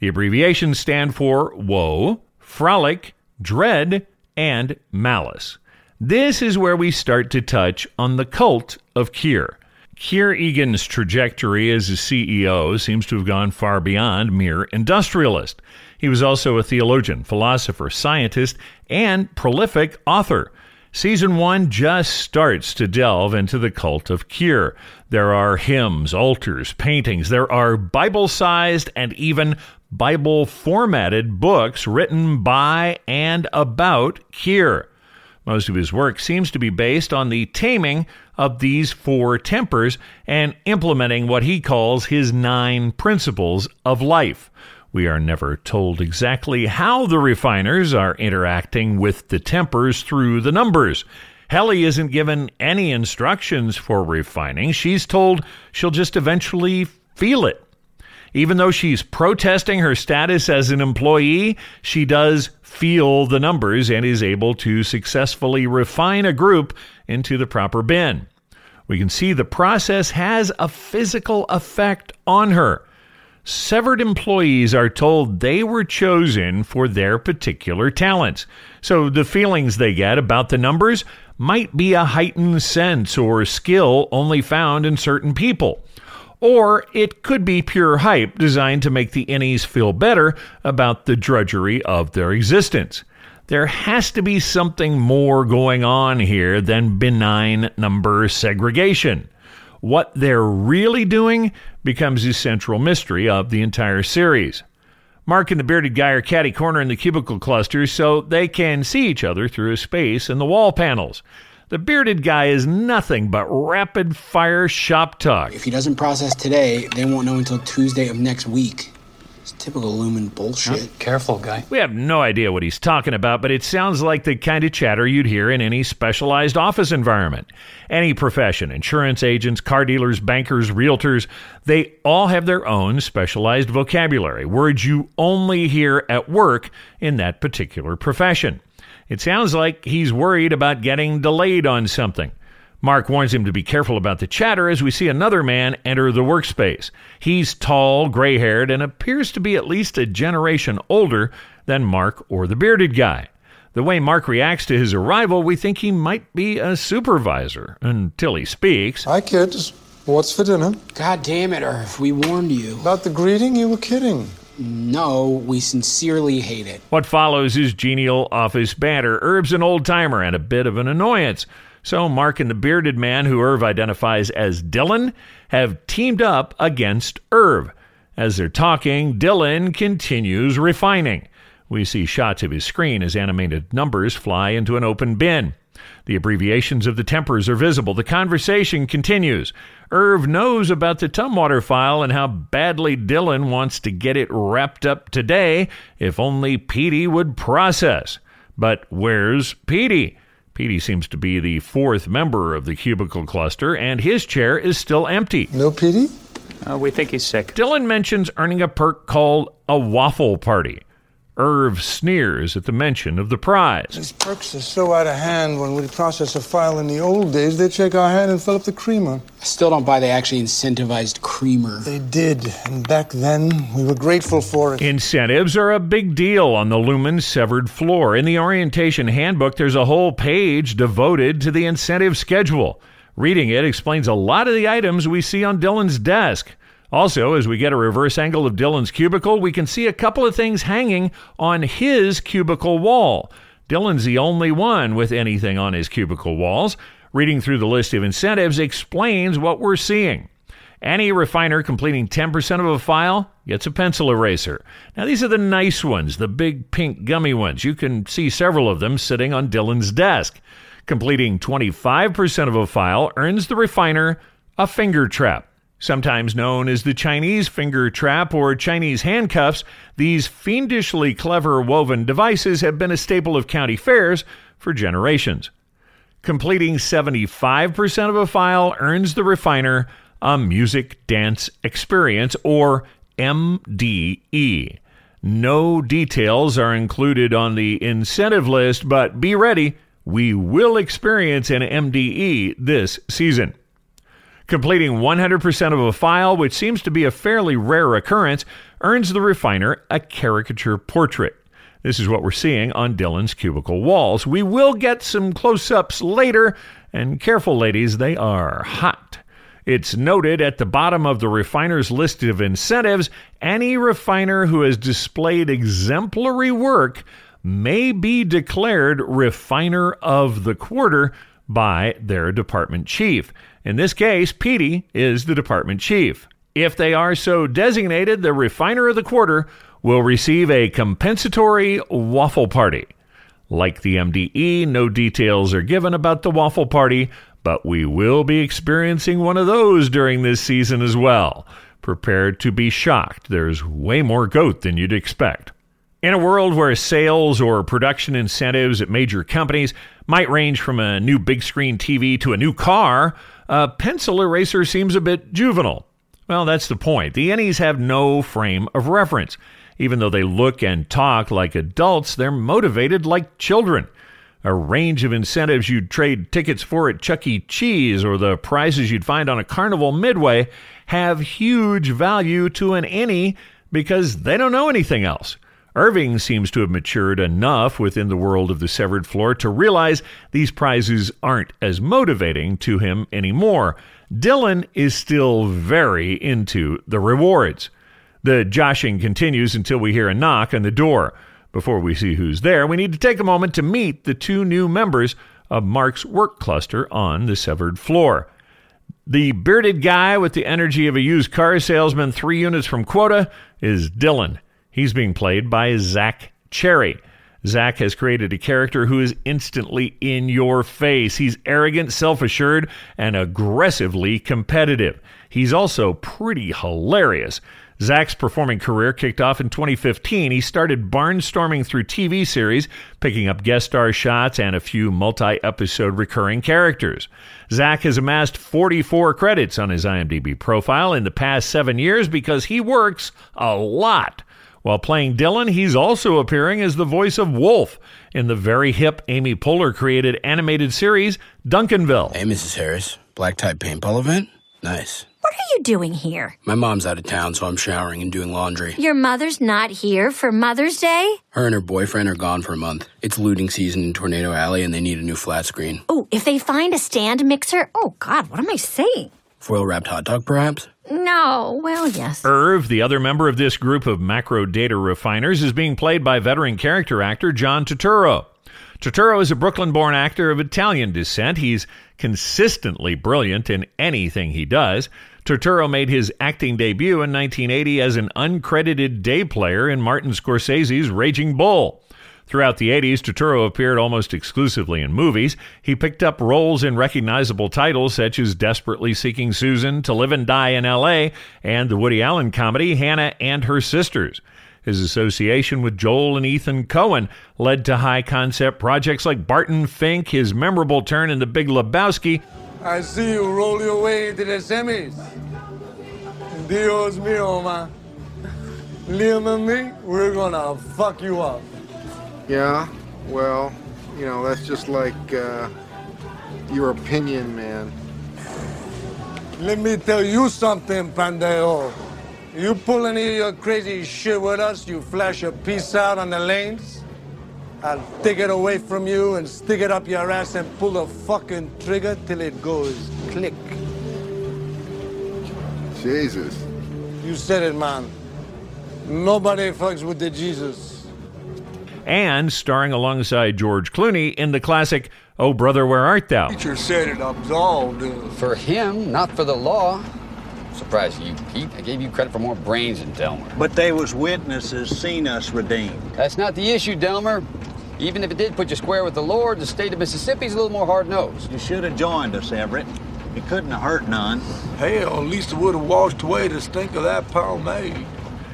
The abbreviations stand for woe, frolic, dread, and malice. This is where we start to touch on the cult of Kier. Kier Eagan's trajectory as a CEO seems to have gone far beyond mere industrialist. He was also a theologian, philosopher, scientist, and prolific author. Season 1 just starts to delve into the cult of Kier. There are hymns, altars, paintings, there are Bible sized and even Bible formatted books written by and about Kier. Most of his work seems to be based on the taming of these four tempers and implementing what he calls his nine principles of life. We are never told exactly how the refiners are interacting with the tempers through the numbers. Helly isn't given any instructions for refining. She's told she'll just eventually feel it. Even though she's protesting her status as an employee, she does feel the numbers and is able to successfully refine a group into the proper bin. We can see the process has a physical effect on her. Severed employees are told they were chosen for their particular talents. So the feelings they get about the numbers might be a heightened sense or skill only found in certain people. Or it could be pure hype designed to make the innies feel better about the drudgery of their existence. There has to be something more going on here than benign number segregation. What they're really doing becomes the central mystery of the entire series. Mark and the bearded guy are catty corner in the cubicle cluster so they can see each other through a space in the wall panels. The bearded guy is nothing but rapid fire shop talk. If he doesn't process today, they won't know until Tuesday of next week. It's typical Lumon bullshit. Careful, guy. We have no idea what he's talking about, but it sounds like the kind of chatter you'd hear in any specialized office environment. Any profession, insurance agents, car dealers, bankers, realtors, they all have their own specialized vocabulary, words you only hear at work in that particular profession. It sounds like he's worried about getting delayed on something. Mark warns him to be careful about the chatter as we see another man enter the workspace. He's tall, gray haired, and appears to be at least a generation older than Mark or the bearded guy. The way Mark reacts to his arrival, we think he might be a supervisor until he speaks. Hi, kids. What's for dinner? God damn it, Irv. We warned you. About the greeting? You were kidding. No, we sincerely hate it. What follows is genial office banter. Irv's an old timer and a bit of an annoyance. So Mark and the bearded man, who Irv identifies as Dylan, have teamed up against Irv. As they're talking, Dylan continues refining. We see shots of his screen as animated numbers fly into an open bin. The abbreviations of the tempers are visible. The conversation continues. Irv knows about the Tumwater file and how badly Dylan wants to get it wrapped up today if only Petey would process. But where's Petey? Petey seems to be the fourth member of the cubicle cluster, and his chair is still empty. No Petey? Uh, we think he's sick. Dylan mentions earning a perk called a waffle party. Irv sneers at the mention of the prize. These perks are so out of hand. When we process a file in the old days, they'd shake our hand and fill up the creamer. I still don't buy they actually incentivized creamer. They did, and back then we were grateful for it. Incentives are a big deal on the Lumon severed floor. In the orientation handbook, there's a whole page devoted to the incentive schedule. Reading it explains a lot of the items we see on Dylan's desk. Also, as we get a reverse angle of Dylan's cubicle, we can see a couple of things hanging on his cubicle wall. Dylan's the only one with anything on his cubicle walls. Reading through the list of incentives explains what we're seeing. Any refiner completing 10% of a file gets a pencil eraser. Now, these are the nice ones, the big pink gummy ones. You can see several of them sitting on Dylan's desk. Completing 25% of a file earns the refiner a finger trap. Sometimes known as the Chinese finger trap or Chinese handcuffs, these fiendishly clever woven devices have been a staple of county fairs for generations. Completing 75% of a file earns the refiner a music dance experience or MDE. No details are included on the incentive list, but be ready, we will experience an MDE this season. Completing 100% of a file, which seems to be a fairly rare occurrence, earns the refiner a caricature portrait. This is what we're seeing on Dylan's cubicle walls. We will get some close ups later, and careful, ladies, they are hot. It's noted at the bottom of the refiner's list of incentives any refiner who has displayed exemplary work may be declared Refiner of the Quarter by their department chief. In this case, Petey is the department chief. If they are so designated, the refiner of the quarter will receive a compensatory waffle party. Like the MDE, no details are given about the waffle party, but we will be experiencing one of those during this season as well. Prepared to be shocked. There's way more goat than you'd expect. In a world where sales or production incentives at major companies might range from a new big screen TV to a new car, a pencil eraser seems a bit juvenile. Well, that's the point. The Innies have no frame of reference. Even though they look and talk like adults, they're motivated like children. A range of incentives you'd trade tickets for at Chuck E. Cheese or the prizes you'd find on a carnival midway have huge value to an Innie because they don't know anything else. Irving seems to have matured enough within the world of the severed floor to realize these prizes aren't as motivating to him anymore. Dylan is still very into the rewards. The joshing continues until we hear a knock on the door. Before we see who's there, we need to take a moment to meet the two new members of Mark's work cluster on the severed floor. The bearded guy with the energy of a used car salesman three units from quota is Dylan. He's being played by Zach Cherry. Zach has created a character who is instantly in your face. He's arrogant, self assured, and aggressively competitive. He's also pretty hilarious. Zach's performing career kicked off in 2015. He started barnstorming through TV series, picking up guest star shots and a few multi episode recurring characters. Zach has amassed 44 credits on his IMDb profile in the past seven years because he works a lot. While playing Dylan, he's also appearing as the voice of Wolf in the very hip Amy Poehler created animated series Duncanville. Hey, Mrs. Harris. Black type paintball event? Nice. What are you doing here? My mom's out of town, so I'm showering and doing laundry. Your mother's not here for Mother's Day? Her and her boyfriend are gone for a month. It's looting season in Tornado Alley, and they need a new flat screen. Oh, if they find a stand mixer, oh God, what am I saying? Foil wrapped hot dog, perhaps? No, well, yes. Irv, the other member of this group of macro data refiners, is being played by veteran character actor John Turturro. Turturro is a Brooklyn born actor of Italian descent. He's consistently brilliant in anything he does. Turturro made his acting debut in 1980 as an uncredited day player in Martin Scorsese's Raging Bull. Throughout the 80s, Turturro appeared almost exclusively in movies. He picked up roles in recognizable titles such as Desperately Seeking Susan, To Live and Die in L.A., and the Woody Allen comedy Hannah and Her Sisters. His association with Joel and Ethan Coen led to high concept projects like Barton Fink, his memorable turn in The Big Lebowski. I see you roll your way into the semis. Dios mío, man. Liam and me, we're gonna fuck you up. Yeah, well, you know, that's just like uh, your opinion, man. Let me tell you something, Pendejo. You pull any of your crazy shit with us, you flash a piece out on the lanes, I'll take it away from you and stick it up your ass and pull the fucking trigger till it goes click. Jesus. You said it, man. Nobody fucks with the Jesus. And starring alongside George Clooney in the classic Oh Brother, Where Art Thou? Teacher said it absolved. For him, not for the law. Surprised you, Pete. I gave you credit for more brains than Delmar. But they was witnesses seen us redeemed. That's not the issue, Delmar. Even if it did put you square with the Lord, the state of Mississippi's a little more hard-nosed. You should have joined us, Everett. It couldn't have hurt none. Hell, at least it would have washed away the stink of that pomade.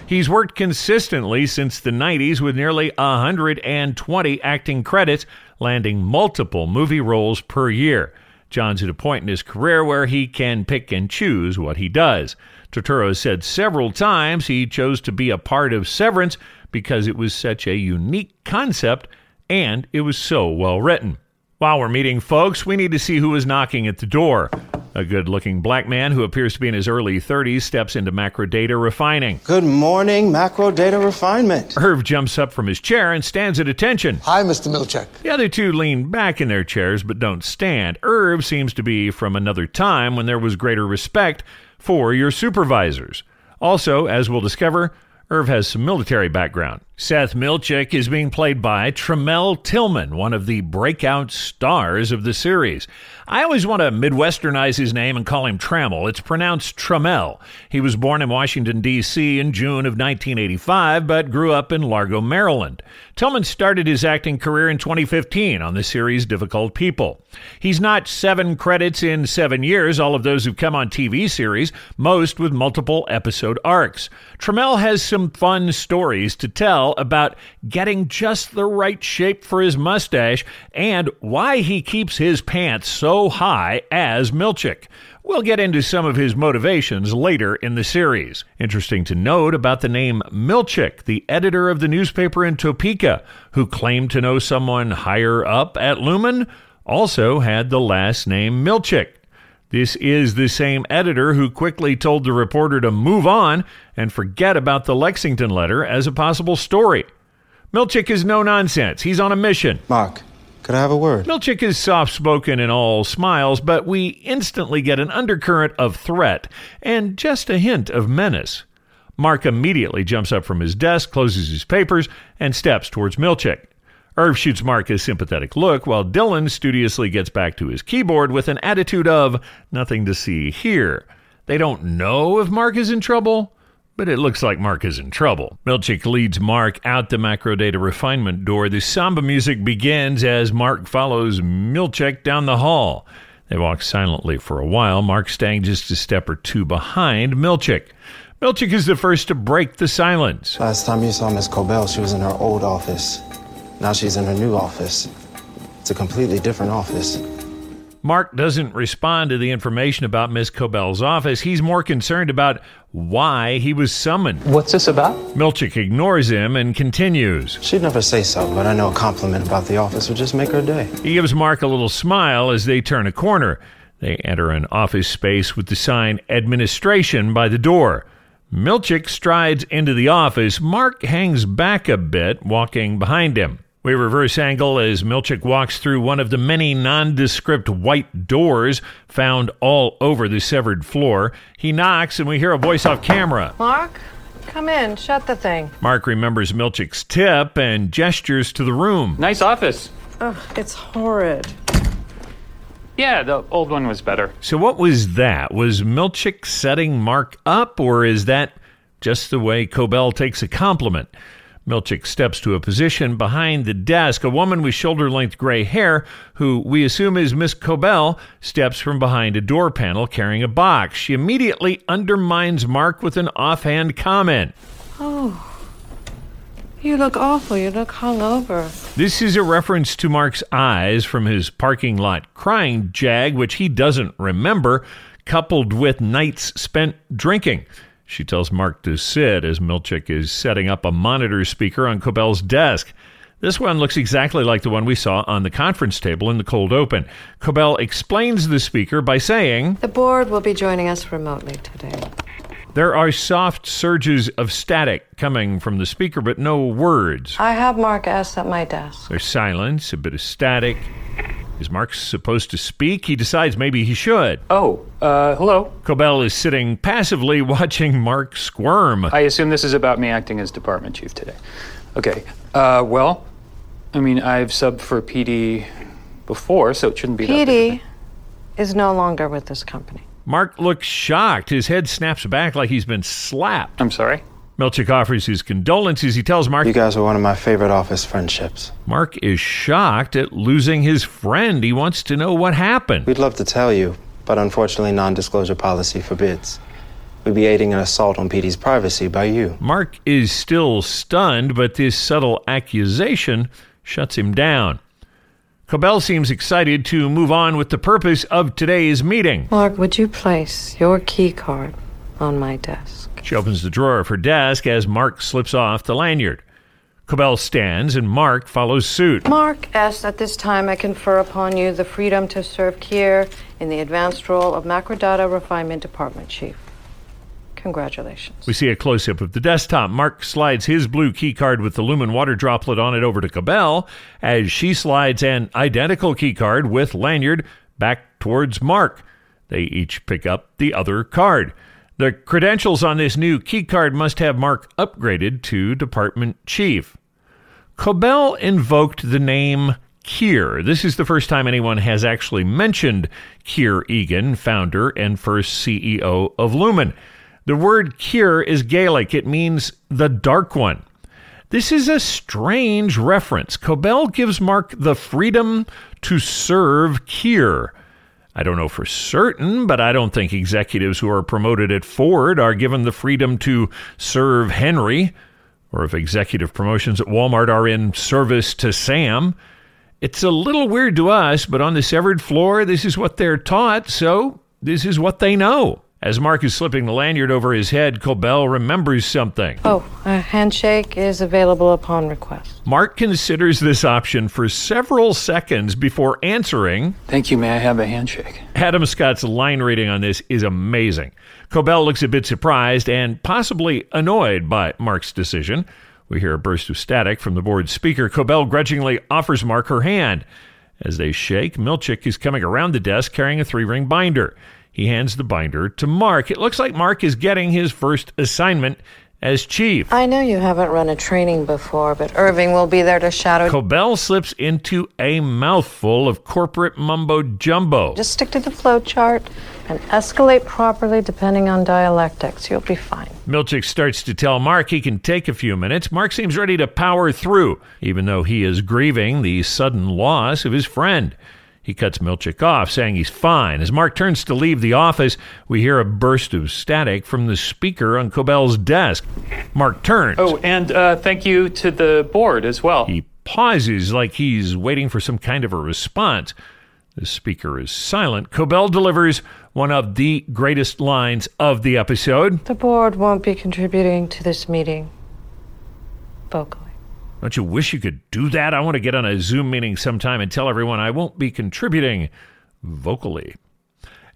He's worked consistently since the 90s with nearly 120 acting credits, landing multiple movie roles per year. John's at a point in his career where he can pick and choose what he does. Turturro said several times he chose to be a part of Severance because it was such a unique concept and it was so well written. While we're meeting folks, we need to see who is knocking at the door. A good looking black man who appears to be in his early 30s steps into macro data refining. Good morning, macro data refinement. Irv jumps up from his chair and stands at attention. Hi, Mr. Milchick. The other two lean back in their chairs but don't stand. Irv seems to be from another time when there was greater respect for your supervisors. Also, as we'll discover, Irv has some military background. Seth Milchick is being played by Tramell Tillman, one of the breakout stars of the series. I always want to Midwesternize his name and call him Trammell. It's pronounced Tremel. He was born in Washington, D.C. in June of 1985, but grew up in Largo, Maryland. Tillman started his acting career in 2015 on the series Difficult People. He's not seven credits in seven years, all of those who've come on TV series, most with multiple episode arcs. Tramell has some fun stories to tell about getting just the right shape for his mustache and why he keeps his pants so high as Milchick. We'll get into some of his motivations later in the series. Interesting to note about the name Milchick, the editor of the newspaper in Topeka, who claimed to know someone higher up at Lumon, also had the last name Milchick. This is the same editor who quickly told the reporter to move on and forget about the Lexington letter as a possible story. Milchick is no nonsense. He's on a mission. Mark, could I have a word? Milchick is soft spoken and all smiles, but we instantly get an undercurrent of threat and just a hint of menace. Mark immediately jumps up from his desk, closes his papers, and steps towards Milchick. Irv shoots Mark a sympathetic look, while Dylan studiously gets back to his keyboard with an attitude of nothing to see here. They don't know if Mark is in trouble, but it looks like Mark is in trouble. Milchick leads Mark out the macro data refinement door. The samba music begins as Mark follows Milchick down the hall. They walk silently for a while, Mark staying just a step or two behind Milchick. Milchick is the first to break the silence. Last time you saw Miss Cobel, she was in her old office. Now she's in her new office. It's a completely different office. Mark doesn't respond to the information about Miss Cobel's office. He's more concerned about why he was summoned. What's this about? Milchick ignores him and continues. She'd never say so, but I know a compliment about the office would just make her day. He gives Mark a little smile as they turn a corner. They enter an office space with the sign Administration by the door. Milchick strides into the office. Mark hangs back a bit, walking behind him. We reverse angle as Milchick walks through one of the many nondescript white doors found all over the severed floor. He knocks, and we hear a voice off camera. Mark, come in. Shut the thing. Mark remembers Milchick's tip and gestures to the room. Nice office. Ugh, it's horrid. Yeah, the old one was better. So, what was that? Was Milchick setting Mark up, or is that just the way Cobel takes a compliment? Milchick steps to a position behind the desk. A woman with shoulder length gray hair, who we assume is Miss Cobel, steps from behind a door panel carrying a box. She immediately undermines Mark with an offhand comment. Oh. You look awful. You look hungover. This is a reference to Mark's eyes from his parking lot crying jag, which he doesn't remember, coupled with nights spent drinking. She tells Mark to sit as Milchick is setting up a monitor speaker on Cobel's desk. This one looks exactly like the one we saw on the conference table in the cold open. Cobel explains the speaker by saying, The board will be joining us remotely today. There are soft surges of static coming from the speaker, but no words. I have Mark S. at my desk. There's silence, a bit of static. Is Mark supposed to speak? He decides maybe he should. Oh, uh, hello. Cobel is sitting passively watching Mark squirm. I assume this is about me acting as department chief today. Okay. Uh, well, I mean, I've subbed for PD before, so it shouldn't be that big. PD is no longer with this company. Mark looks shocked. His head snaps back like he's been slapped. I'm sorry? Milchick offers his condolences. He tells Mark, You guys are one of my favorite office friendships. Mark is shocked at losing his friend. He wants to know what happened. We'd love to tell you, but unfortunately, non disclosure policy forbids. We'd be aiding an assault on PD's privacy by you. Mark is still stunned, but this subtle accusation shuts him down. Cobel seems excited to move on with the purpose of today's meeting. Mark, would you place your key card on my desk? She opens the drawer of her desk as Mark slips off the lanyard. Cobel stands and Mark follows suit. Mark S., at this time I confer upon you the freedom to serve here in the advanced role of Macrodata Refinement Department Chief. Congratulations. We see a close up of the desktop. Mark slides his blue key card with the Lumon water droplet on it over to Cobel as she slides an identical key card with lanyard back towards Mark. They each pick up the other card. The credentials on this new key card must have Mark upgraded to department chief. Cobel invoked the name Kier. This is the first time anyone has actually mentioned Kier Eagan, founder and first CEO of Lumon. The word Kier is Gaelic. It means the dark one. This is a strange reference. Cobel gives Mark the freedom to serve Kier. I don't know for certain, but I don't think executives who are promoted at Ford are given the freedom to serve Henry, or if executive promotions at Walmart are in service to Sam. It's a little weird to us, but on the severed floor, this is what they're taught, so this is what they know. As Mark is slipping the lanyard over his head, Cobel remembers something. Oh, a handshake is available upon request. Mark considers this option for several seconds before answering. Thank you. May I have a handshake? Adam Scott's line reading on this is amazing. Cobel looks a bit surprised and possibly annoyed by Mark's decision. We hear a burst of static from the board's speaker. Cobel grudgingly offers Mark her hand. As they shake, Milchick is coming around the desk carrying a three ring binder. He hands the binder to Mark. It looks like Mark is getting his first assignment as chief. I know you haven't run a training before, but Irving will be there to shadow. Cobel slips into a mouthful of corporate mumbo jumbo. Just stick to the flow chart and escalate properly depending on dialectics. You'll be fine. Milchick starts to tell Mark he can take a few minutes. Mark seems ready to power through, even though he is grieving the sudden loss of his friend. He cuts Milchick off, saying he's fine. As Mark turns to leave the office, we hear a burst of static from the speaker on Cobel's desk. Mark turns. Oh, and uh, thank you to the board as well. He pauses like he's waiting for some kind of a response. The speaker is silent. Cobel delivers one of the greatest lines of the episode. The board won't be contributing to this meeting vocally. Don't you wish you could do that? I want to get on a Zoom meeting sometime and tell everyone I won't be contributing vocally.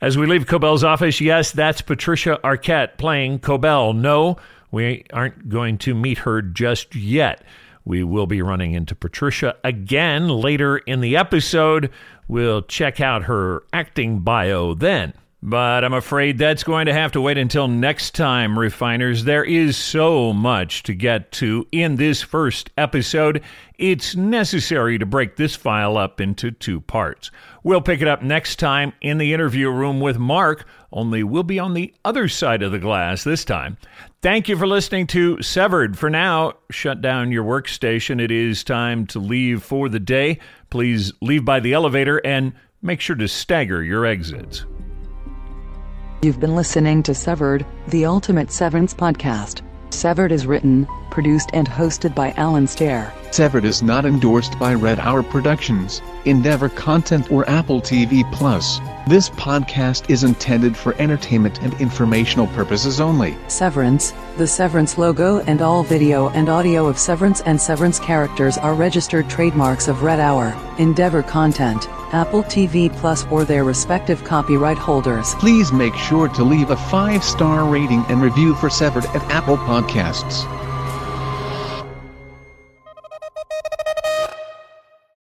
As we leave Cobel's office, yes, that's Patricia Arquette playing Cobel. No, we aren't going to meet her just yet. We will be running into Patricia again later in the episode. We'll check out her acting bio then. But I'm afraid that's going to have to wait until next time, refiners. There is so much to get to in this first episode. It's necessary to break this file up into two parts. We'll pick it up next time in the interview room with Mark, only we'll be on the other side of the glass this time. Thank you for listening to Severed. For now, shut down your workstation. It is time to leave for the day. Please leave by the elevator and make sure to stagger your exits. You've been listening to Severed, the Ultimate Severance podcast. Severed is written, produced, and hosted by Alan Stair. Severed is not endorsed by Red Hour Productions, Endeavor Content, or Apple TV Plus. This podcast is intended for entertainment and informational purposes only. Severance, the Severance logo, and all video and audio of Severance and Severance characters are registered trademarks of Red Hour, Endeavor Content, Apple TV Plus, or their respective copyright holders. Please make sure to leave a five star rating and review for Severed at Apple Podcasts.